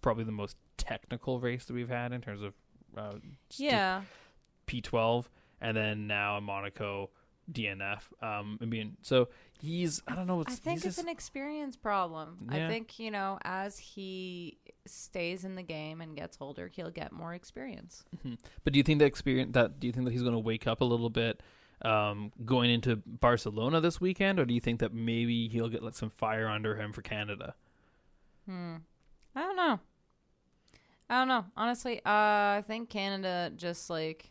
probably the most technical race that we've had in terms of uh, Yeah. P12, and then now Monaco DNF. Um, I mean, so he's I don't know. I think it's just- an experience problem. Yeah. I think, you know, as he stays in the game and gets older, he'll get more experience. But do you think that experience that do you think that he's going to wake up a little bit um, going into Barcelona this weekend, or do you think that maybe he'll get like some fire under him for Canada? Hmm. I don't know. I don't know. Honestly, uh, I think Canada just like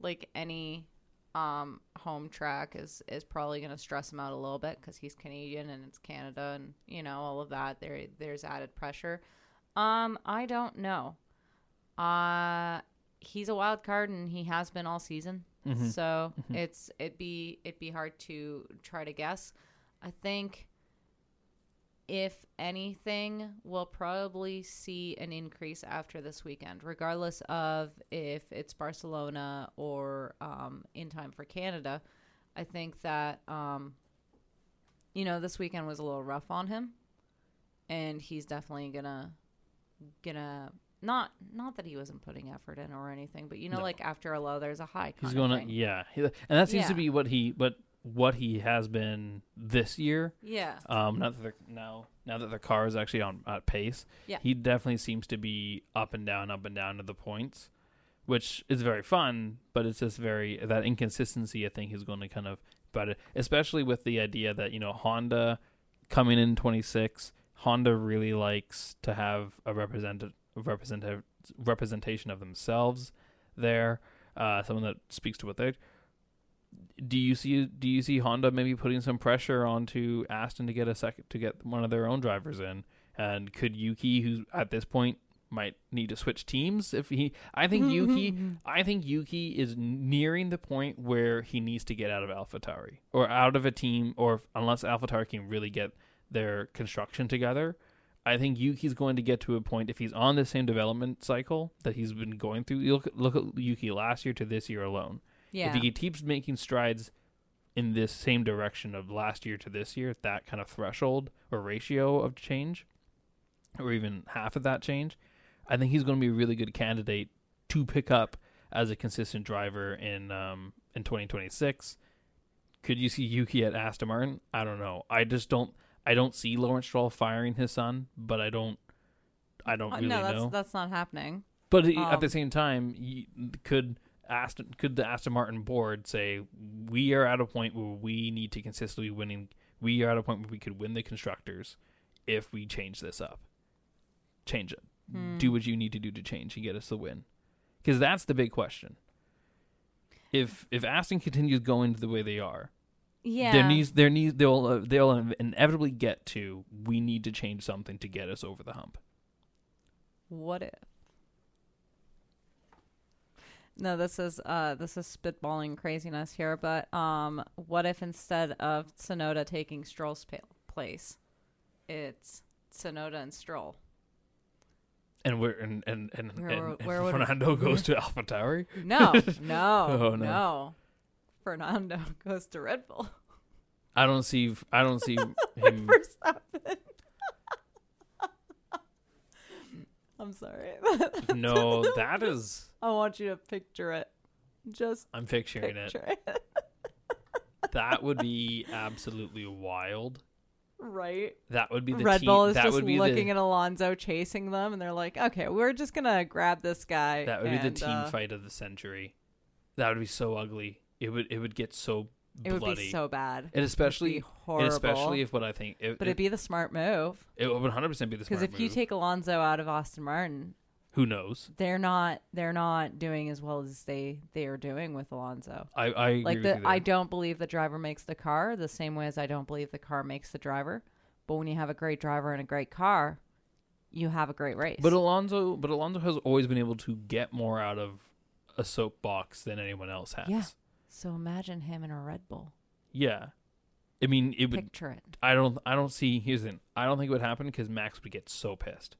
like any um home track is is probably going to stress him out a little bit cuz he's Canadian and it's Canada and you know all of that there there's added pressure. Um I don't know. Uh he's a wild card and he has been all season. Mhm. So Mhm. it's it'd be it'd be hard to try to guess. I think if anything, we'll probably see an increase after this weekend, regardless of if it's Barcelona or um, in time for Canada. I think that, um, you know, this weekend was a little rough on him, and he's definitely gonna, gonna not not that he wasn't putting effort in or anything, but you know, No. like after a low, there's a high. He's kind going of to yeah, he, and that seems to Yeah. be what he what what he has been this year. Yeah. Um, now that the, now now that the car is actually on at pace, Yeah. he definitely seems to be up and down, up and down to the points, which is very fun. But it's just very that inconsistency. I think is going to kind of, but especially with the idea that you know Honda coming in twenty six, Honda really likes to have a representative representative representation of themselves there. Uh, someone that speaks to what they do you see do you see Honda maybe putting some pressure onto Aston to get a second to get one of their own drivers in? And could Yuki, who at this point might need to switch teams, if he, I think Yuki, I think Yuki is nearing the point where he needs to get out of AlphaTauri or out of a team, or if, unless AlphaTauri can really get their construction together. I think Yuki's going to get to a point if he's on the same development cycle that he's been going through. Look, look at Yuki last year to this year alone. Yeah. If he keeps making strides in this same direction of last year to this year, that kind of threshold or ratio of change, or even half of that change, I think he's going to be a really good candidate to pick up as a consistent driver in um, in 2026. Could you see Yuki at Aston Martin? I don't know. I just don't. I don't see Lawrence Stroll firing his son, but I don't. I don't Uh, really no, that's know. that's not happening. But he- at Um, the same time, could Aston could the Aston Martin board say we are at a point where we need to consistently winning? We are at a point where we could win the constructors if we change this up. Change it. Hmm. Do what you need to do to change and get us the win. Because that's the big question. If if Aston continues going the way they are, Yeah. there needs there needs they'll uh, they'll inevitably get to we need to change something to get us over the hump. What if? No, this is uh this is spitballing craziness here, but um what if instead of Tsunoda taking Stroll's pa- place, it's Tsunoda and Stroll? And where and and and, Where and, where Fernando goes to AlphaTauri. No, no, Oh, no. no. Fernando goes to Red Bull. I don't see. I don't see him. Verstappen. I'm sorry. no, that is. I want you to picture it. Just I'm picturing it. picture it. That would be absolutely wild. right? That would be the Red team. Bull is that just would be looking the, at Alonso chasing them, and they're like, "Okay, we're just gonna grab this guy." That would be the team uh, fight of the century. that would be so ugly. It would it would get so It would be so bad. and especially be and horrible. especially if what I think it, but it'd be the smart move it, it would 100 percent be the because if you take Alonso out of Aston Martin, who knows they're not they're not doing as well as they they are doing with Alonso. I I like the I don't believe the driver makes the car the same way as I don't believe the car makes the driver. But when you have a great driver and a great car, you have a great race. But Alonso, but Alonso has always been able to get more out of a soapbox than anyone else has. Yeah. So imagine him in a Red Bull. Yeah. I mean, it would. Picture it. I don't. I don't see. Here's the. thing. I don't think it would happen because Max would get so pissed.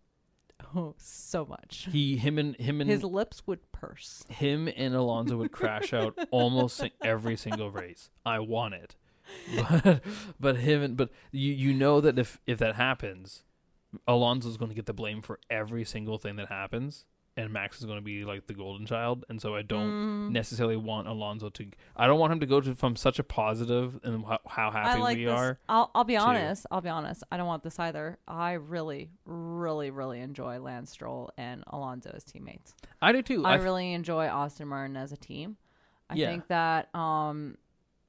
Oh, so much. He, him, and him and His lips would purse. him and Alonso would crash out almost every single race. I want it, but but him and but you you know that if if that happens, Alonso's going to get the blame for every single thing that happens, and Max is going to be like the golden child. And so I don't Mm. necessarily want Alonso to. I don't want him to go to from such a positive and how, how I happy like we this. are. I'll I'll be to- honest. I'll be honest. I don't want this either. I really, really, really enjoy Lance Stroll and Alonso as teammates. I do too. I f- really enjoy Aston Martin as a team. I Yeah. think that um,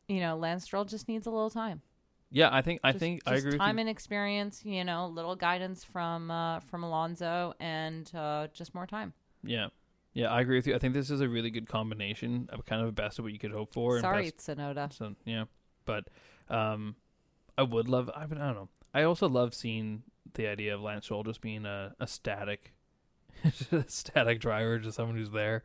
you know, Lance Stroll just needs a little time. Yeah, I think I Just- think I agree. Time with you. and experience, you know, little guidance from uh, from Alonso, and uh, just more time. Yeah, yeah, I agree with you. I think this is a really good combination of kind of the best of what you could hope for. and Sorry, best- Tsunoda. So yeah, but um, I would love. I, mean, I don't know. I also love seeing the idea of Lance Stroll just being a, a static, a static driver, just someone who's there.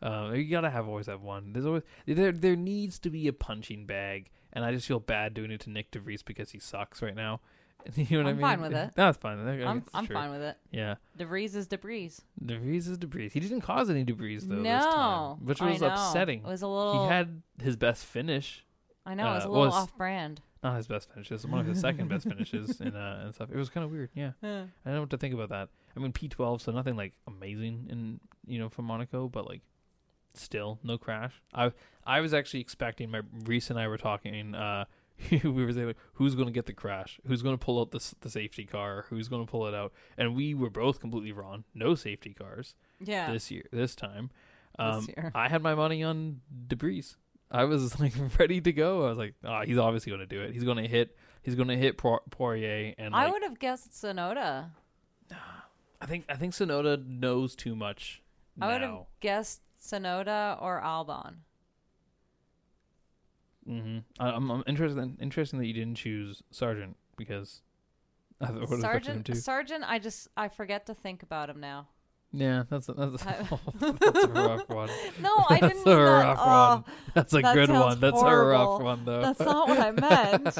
Um, you gotta have always have one. There's always there. There needs to be a punching bag, and I just feel bad doing it to Nick DeVries because he sucks right now. You know what I'm I mean? fine with it. That's fine. I guess I'm I'm fine with it. Yeah, DeVries is debris. DeVries is DeVries. He didn't cause any DeVries though. this no, time, which I was know. upsetting. It was a little. He had his best finish. I know it was a uh, little was- off-brand. not his best finishes, one of his second best finishes in uh, and stuff. It was kind of weird. Yeah, Yeah. I don't know what to think about that. I mean, P twelve, so nothing like amazing in you know from Monaco, but like still no crash. I I was actually expecting. My Reese and I were talking. uh we were saying like, who's going to get the crash? Who's going to pull out the the safety car? Who's going to pull it out? And we were both completely wrong. No safety cars Yeah. this year. This time, This um, year. I had my money on Debris. I was like ready to go. I was like, oh, he's obviously going to do it. He's going to hit. He's going to hit Poirier, and I like, would have guessed Tsunoda. I think I think Tsunoda knows too much. I would have guessed Tsunoda or Albon. Mm-hmm. I, I'm, I'm interested. Interesting that you didn't choose Sargeant because I would have him Sargeant, too. Sargeant, I just I forget to think about him now. Yeah, that's a, that's, a, I- that's a rough one. No, I That's didn't a mean that. rough Oh, one. That's a that good one. That's a rough one though. That's not what I meant.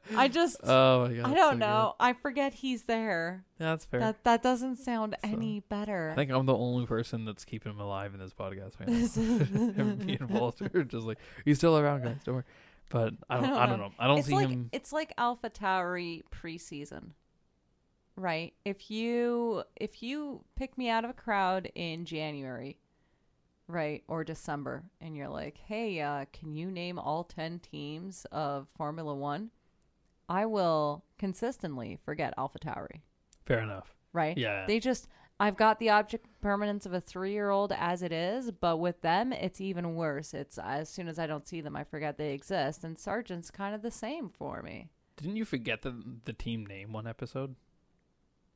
I just oh my god. I don't so know. I forget he's there. Good. That's fair. That that doesn't sound any better. I think I'm the only person that's keeping him alive in this podcast right now. Him being Walter, just like he's still around, guys. Don't worry. But I don't. I don't know. I don't it's see like him. it's like Alpha Tauri preseason, right? If you if you pick me out of a crowd in January, right, or December, and you're like, "Hey, uh, can you name all ten teams of Formula One?" I will consistently forget Alpha Tauri, Fair enough. right? Yeah. They just I've got the object permanence of a three year old as it is, but with them it's even worse. It's as soon as I don't see them I forget they exist. And Sargeant's kind of the same for me. Didn't you forget the the team name one episod?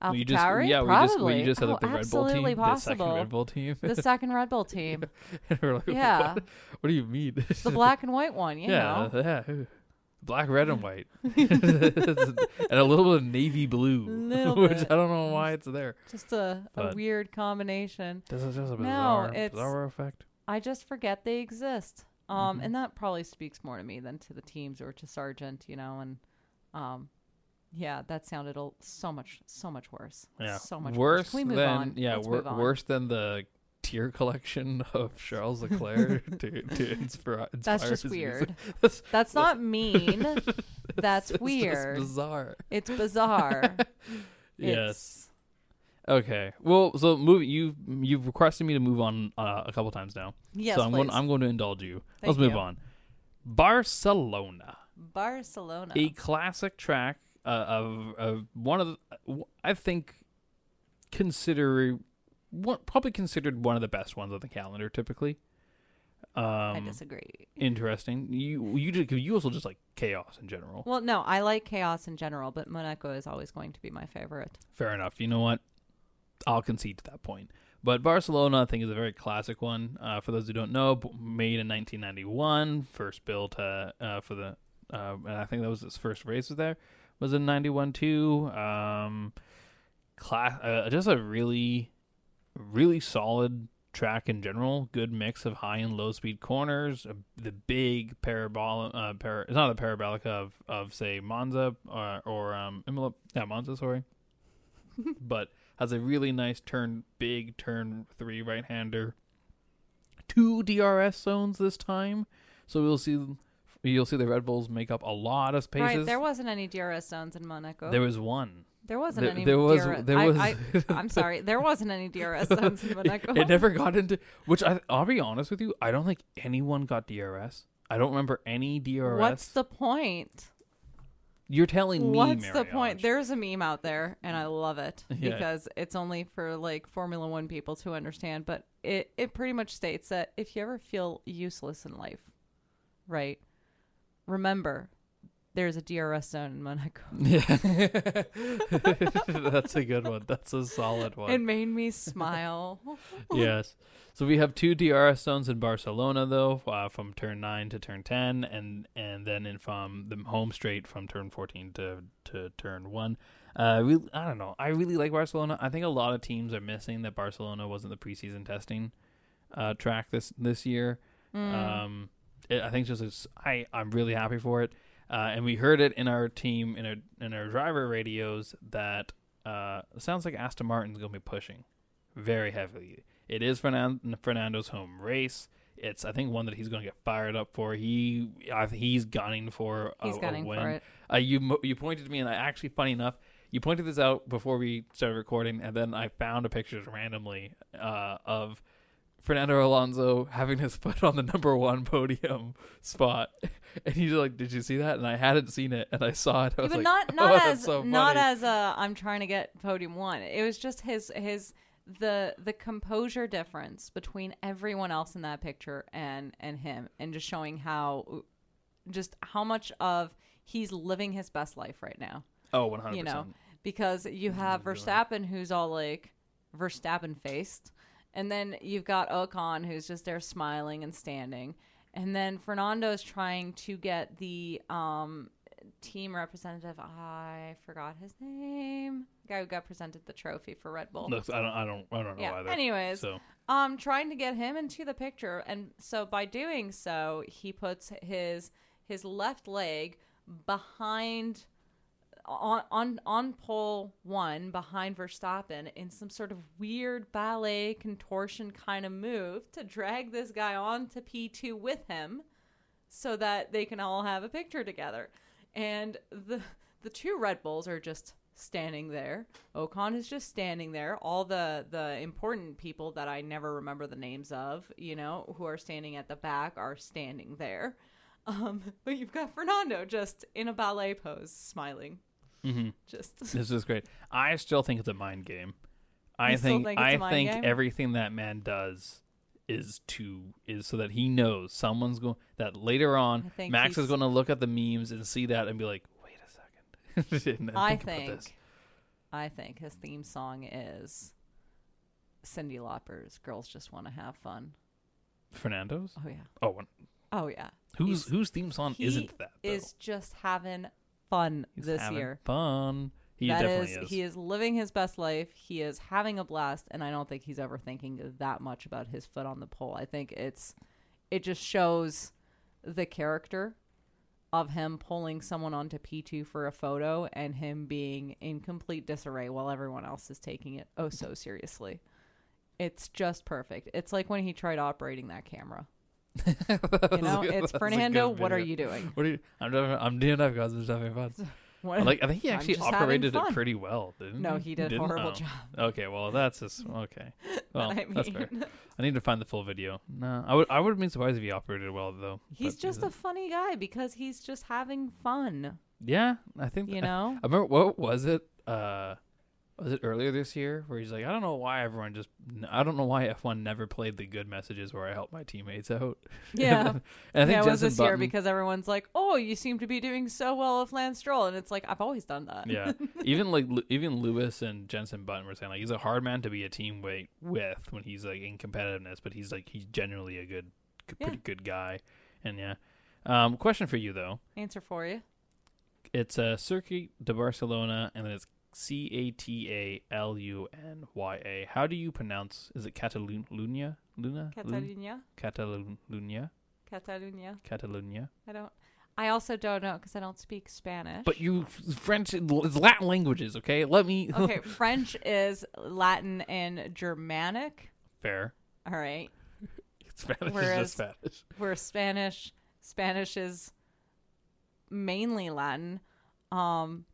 Alpha you just, Tauri? yeah, you just you just oh, like the Red Bull team, possible. the second Red Bull team. the second Red Bull team. and we're like, Yeah. what, what do you mean? the black and white one, you yeah, know. yeah, black, red, and white, and a little bit of navy blue, which. I don't know why it's there. Just a, a weird combination. This is just a No, bizarre, it's- bizarre effect. I just forget they exist. Um, Mhm. and that probably speaks more to me than to the teams or to Sargeant, you know. And, um, yeah, that sounded a, so much, so much worse. Yeah, so much worse Can we move than on? yeah, Let's wor- move on. worse than the tier collection of Charles Leclerc to to inspire. That's inspire just his music. weird. That's, That's not mean. That's it's just weird. bizarre. It's bizarre. Yes. It's- Okay. Well, so move you you've requested me to move on uh, a couple times now. Yes, so I'm going please. I'm going to indulge you. Thank Let's move you. on. Barcelona, Barcelona. a classic track uh, of of one of the, I think consider one, probably considered one of the best ones on the calendar typically. Um, I disagree. Interesting. You you did, you also just like chaos in general. Well, no, I like chaos in general, but Monaco is always going to be my favorite. Fair enough. You know what? I'll concede to that point. But Barcelona, I think, is a very classic one. Uh, for those who don't know, made in 1991, first built uh, uh, for the, uh, and I think that was its first race was there. Was in 91 too. Um, class, uh, just a really, really solid track in general. Good mix of high and low speed corners. Uh, the big parabolic, uh, para, it's not the parabolic of of say Monza or or um Imola, yeah Monza, sorry, but has a really nice turn, big turn three right hander. Two DRS zones this time, so we'll see. You'll see the Red Bulls make up a lot of spaces. Right, there wasn't any DRS zones in Monaco. There was one. There wasn't There- any. there was- DRS. there was- I, I'm sorry. There wasn't any DRS zones in Monaco. It never got into which I I'll be honest with you, I don't think anyone got DRS. I don't remember any DRS. What's the point? You're telling me What's the Marie-Ange. point? There's a meme out there, and I love it Yeah. because it's only for like Formula One people to understand. But it it pretty much states that if you ever feel useless in life, right? Remember, there's a DRS zone in Monaco. Yeah. That's a good one. That's a solid one. It made me smile. yes. So we have two DRS zones in Barcelona, though, uh, from turn nine to turn ten, and and then in from the home straight from turn fourteen to to turn one. Uh, really, I don't know. I really like Barcelona. I think a lot of teams are missing that Barcelona wasn't the preseason testing uh, track this this year. Mm. Um, it, I think just it's, I I'm really happy for it. Uh, and we heard it in our team in our in our driver radios that uh, sounds like Aston Martin's going to be pushing very heavily. It is Fernan- Fernando's home race. It's I think one that he's going to get fired up for. He I, he's gunning for a, He's a gunning win. for it. Uh, you you pointed to me, and I actually, funny enough, you pointed this out before we started recording, and then I found a picture randomly uh, of Fernando Alonso having his foot on the number one podium spot, and he's like, "Did you see that?" And I hadn't seen it, and I saw it. I was Even like, not not "Oh, as that's so not as a I'm trying to get podium one. It was just his his the the composure difference between everyone else in that picture and and him, and just showing how just how much of he's living his best life right now. Oh, oh, one hundred You know, percent. because you have Verstappen who's all like Verstappen faced, and then you've got Ocon who's just there smiling and standing, and then Fernando's trying to get the um team representative. I forgot his name. Guy who got presented the trophy for Red Bull. Look, I don't, I don't, I don't know Yeah, either. anyways. so um trying to get him into the picture and so by doing so he puts his his left leg behind on on on pole 1 behind Verstappen in some sort of weird ballet contortion kind of move to drag this guy on to P2 with him so that they can all have a picture together and the the two Red Bulls are just standing there. Ocon is just standing there. All the the important people that I never remember the names of, you know, who are standing at the back are standing there. Um, but you've got Fernando just in a ballet pose, smiling. Hmm Just this is great. I still think it's a mind game. I You still think, think it's I a mind think game? everything that man does is to is so that he knows someone's going that later I on think Max is going to look at the memes and see that and be like, wait a second. And then I think about think this. I think his theme song is Cyndi Lauper's "Girls Just Want to Have Fun." Fernando's. Oh yeah, Oh, one- oh yeah. whose He's- whose theme song he isn't that? Though? Is just having fun He's this having year. fun. He That definitely is, is. he is living his best life. He is having a blast, and I don't think he's ever thinking that much about his foot on the pole. I think it's, it just shows the character of him pulling someone onto P2 for a photo and him being in complete disarray while everyone else is taking it oh so seriously. It's just perfect. It's like when he tried operating that camera. You know, it's Fernando. What are you doing? What are you? I'm doing. I'm doing that because I'm just having fun. What- Like I think he actually operated it pretty well, didn't No, he? he did a horrible Oh. job. Okay, well that's just okay. Well, I that's fair. mean- I need to find the full video. No, I would. I would have been surprised if he operated well though. He's just a funny guy because he's just having fun. yeah. I think You know? I, remember what was it? Uh, was it earlier this year where he's like, I don't know why everyone just, I don't know why F1 never played the good messages where I help my teammates out. Yeah. and I think yeah, it was this year because everyone's like, "Oh, you seem to be doing so well with Lance Stroll," and it's like I've always done that. yeah, even like even Lewis and Jenson Button were saying like he's a hard man to be a teammate with when he's like in competitiveness, but he's like he's genuinely a good, good Yeah. pretty good guy. And yeah, um, question for you though, Answer for you. it's a uh, Circuit de Barcelona, and then it's C A T A L U N Y A. How do you pronounce? Is it Catalunya? Luna? Lun- Catalunya, Catalunya? Catalunya. Catalunya? I don't. I also don't know because I don't speak Spanish. But you French, it's Latin languages, okay? Let me. okay, French is Latin and Germanic. Fair. All right, Spanish Whereas- is just Spanish. where Spanish Spanish is mainly Latin. Um,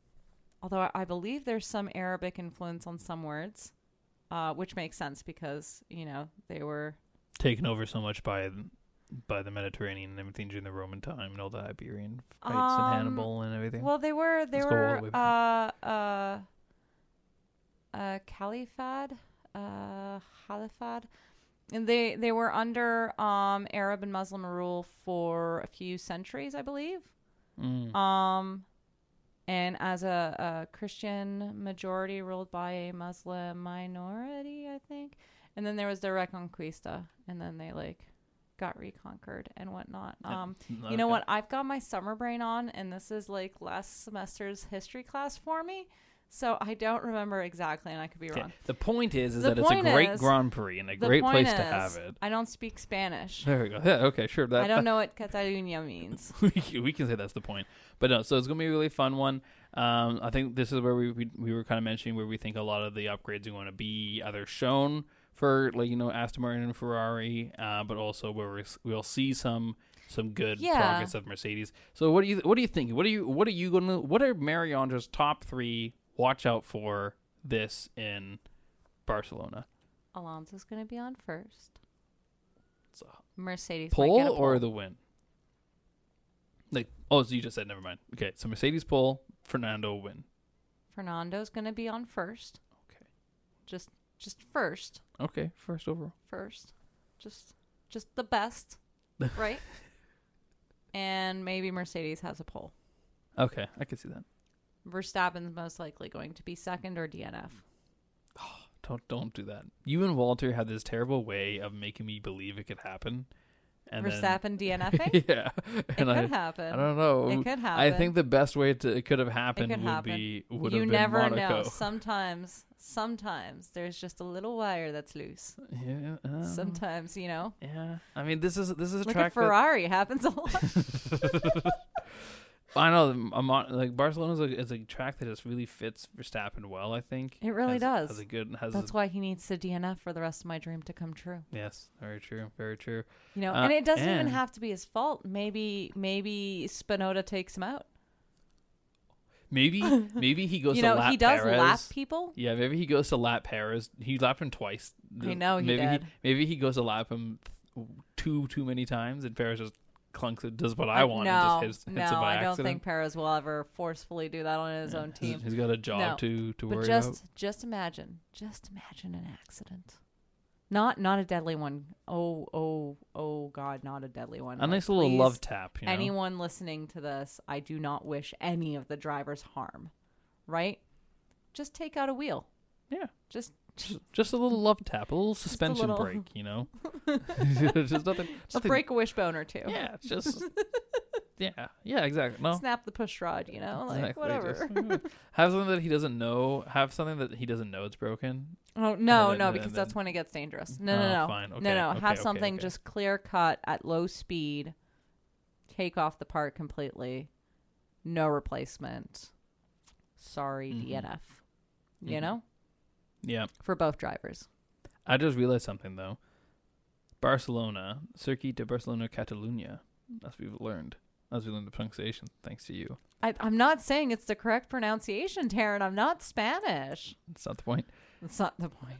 although I- I believe there's some Arabic influence on some words, uh, which makes sense because you know they were taken over so much by by the Mediterranean and everything during the Roman time and all the Iberian fights Um, and Hannibal and everything. Well, they were they Let's were the uh uh uh caliphate uh caliphate and they they were under um Arab and Muslim rule for a few centuries, I believe. Mm. Um and as a, a Christian majority ruled by a Muslim minority, I think. And then there was the Reconquista, and then they like got reconquered and whatnot. Um, you know what? I've got my summer brain on, and this is like last semester's history class for me. So I don't remember exactly, and I could be wrong. The point is, is The that it's a point great is- Grand Prix and a The great point place to is, have it. I don't speak Spanish. There we go. Yeah, okay, sure. That, I don't know what Catalunya means. we can- we can say that's the point. But no, so it's gonna be a really fun one. Um, I think this is where we we, we were kind of mentioning where we think a lot of the upgrades are going to be either shown for like you know Aston Martin and Ferrari, uh, but also where we're, we'll see some some good Yeah. progress of Mercedes. So what do you what do you think? What are you what are you going to what are Marie-Ange's top three? Watch out for this in Barcelona. Alonso's going to be on first. So, Mercedes pole or the win? Like oh, so you just said never mind. Okay, so Mercedes pole, Fernando win. Fernando's going to be on first. Okay. Just just first. Okay, first overall. First. Just just the best, right? and maybe Mercedes has a pole. Okay, I can see that. Verstappen's most likely going to be second or DNF. Don't don't do that. You and Walter had this terrible way of making me believe it could happen. And then- Verstappen DNFing? yeah, It and I, could happen. I don't know. It could happen. I think the best way to it could have happened could would happen. be would you have been never Monaco. know. Sometimes, sometimes there's just a little wire that's loose. Yeah, uh, Sometimes, you know. yeah. I mean, this is this is a Look track at Ferrari. It happens a lot. I know. a Like Barcelona's a, is a track that just really fits Verstappen well. I think It really Has- does. Has a good. Has That's a, why he needs to DNF for the rest of my dream to come true. yes, very true. Very true. You know, Uh, and it doesn't even have to be his fault. Maybe, maybe Tsunoda takes him out. Maybe maybe he goes you to know, lap he does Perez. lap people. Yeah, maybe he goes to lap Perez. He lapped him twice. I know he maybe did. maybe he goes to lap him too too many times, and Perez just clunks it, does what I want, No, and just hits, no, hits it by I don't accident. think Perez will ever forcefully do that on his Yeah, own team. he's got a job No. to to But worry just, about. just imagine, just imagine an accident. Not, not a deadly one. Oh, oh, oh, God, not a deadly one. A Like, nice little love tap. You know? Anyone listening to this, I do not wish any of the drivers harm. Right? Just take out a wheel. Yeah. Just, Just, just a little love tap, a little suspension little- break. You know, just nothing. nothing break a wishbone or two. Yeah, just. yeah, yeah, exactly. No, Snap the push rod. You know, like exactly, whatever. just- have something that he doesn't know. Have something that he doesn't know it's broken. Oh no, then- no, because then- that's when it gets dangerous. No, Oh, no, no, fine. no, Okay, no. okay, Have okay, something just clear cut at low speed. Take off the part completely. No replacement. Sorry, Mhm. DNF. You Mhm. know, Yeah, for both drivers. I just realized something though. Barcelona, Circuit de Barcelona, Catalunya. As we've learned, as we learned the pronunciation, thanks to you. I, I'm not saying it's the correct pronunciation, Teryn. I'm not Spanish. That's not the point. That's not the point.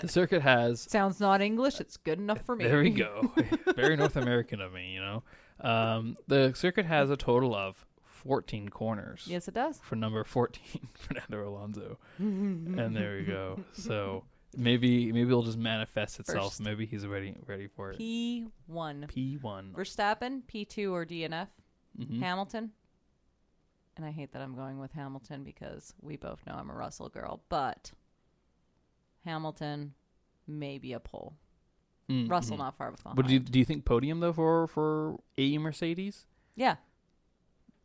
The circuit has Sounds not English. It's good enough for me. There we go. Very North American of me, you know. Um, the circuit has a total of 14 corners. Yes, it does. For number 14, Fernando Alonso. and there we go. So maybe maybe it'll just manifest itself. First. Maybe he's ready ready for it. P one. P1. Verstappen, P two or DNF. Mhm. Hamilton. And I hate that I'm going with Hamilton because we both know I'm a Russell girl, but Hamilton maybe a pole. Mm, Russell not far behind. But do you, do you think podium though for for a Mercedes? yeah.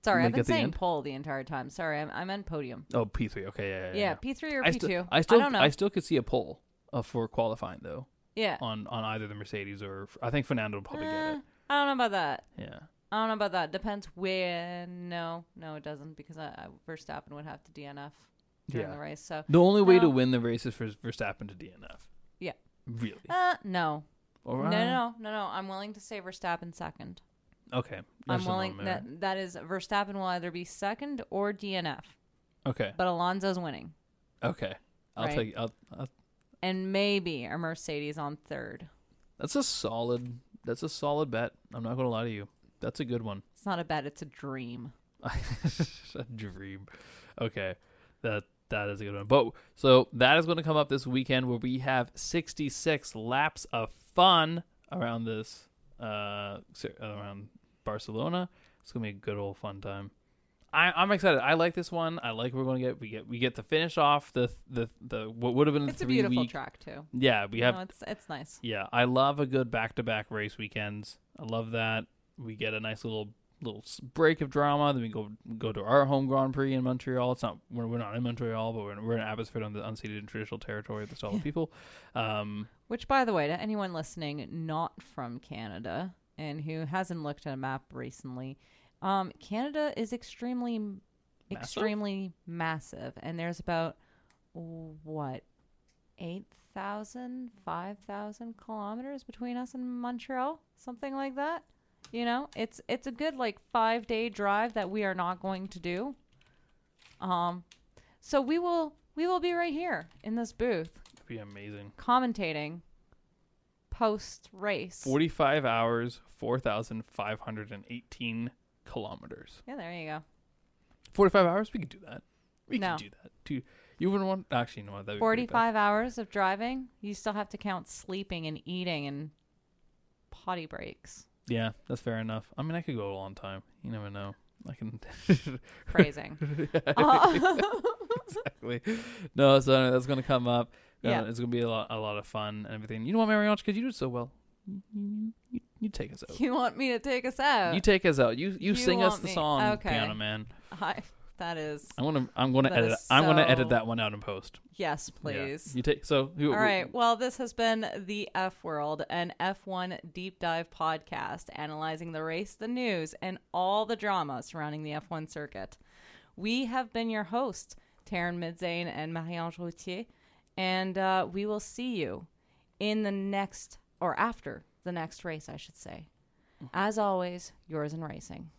Sorry, I've been saying pole the entire time. Sorry, I, I meant podium. Oh, P3. Okay, yeah, yeah. Yeah, P three or I, P two. I still don't know. I still could see a pole uh, for qualifying though yeah. on on either the Mercedes or I think Fernando will probably Eh, get it. I don't know about that. Yeah. I don't know about that. Depends when. No, no, it doesn't because I, I Verstappen would have to DNF during Yeah. the race. So The only way to No. win the race is for Verstappen to DNF. Yeah. Really? uh, no, no, no, no, no, no. I'm willing to say Verstappen second. Okay. I'm willing that that is Verstappen will either be second or DNF, Okay. but Alonso's winning, Okay. I'll Right. take. I'll, I'll, and maybe a Mercedes on third. that's a solid. That's a solid bet. I'm not gonna lie to you. That's a good one. It's not a bet; it's a dream. a dream. Okay, that that is a good one. But so that is going to come up this weekend where we have 66 laps of fun around this uh around Barcelona. It's gonna be a good old fun time. I, I'm excited. I like this one. I like what we're going to get. We get we get to finish off the the the what would have been It's a beautiful week. track too. Yeah, we have know, it's it's nice. yeah, I love a good back-to-back race weekends. I love that. We get a nice little little break of drama. Then we go go to our home Grand Prix in Montreal. It's not we're, we're not in Montreal, but we're in, we're in Abbotsford on the unceded and traditional territory of the Stó:lō people. Um, Which, by the way, to anyone listening not from Canada and who hasn't looked at a map recently, um, Canada is extremely, extremely massive, and there's about what 8,000, 5,000 kilometers between us and Montreal, something like that. You know, it's it's a good like five day drive that we are not going to do. Um, so we will we will be right here in this booth it'd be amazing. commentating post race. 45 hours, 4,518 kilometers. Yeah, there you go. 45 hours? We could do that. We No. could do that. Too. You wouldn't want actually no, that would be 45 hours of driving. You still have to count sleeping and eating and potty breaks. Yeah, that's fair enough. I mean, I could go a long time. You never know. I can Phrasing. Uh, exactly. No, so anyway, that's going to come up. Uh, Yeah. it's going to be a lot, a lot of fun and everything. You know what, Marie-Ange? Because you do it so well. You, you, you take us out. you want me to take us out? You take us out. You you, You sing us the me- song, okay. Piano Man. I, that is. I'm gonna I'm gonna edit. is I'm gonna edit that one out in post. Yes, Yeah. please. You take so. You, All right. Well, this has been the F World, an F1 deep dive podcast analyzing the race, the news, and all the drama surrounding the F1 circuit. We have been your hosts, Teryn Midzane and Marie-Ange Routier, and uh, we will see you in the next, or after the next race, I should say. As always, yours in racing.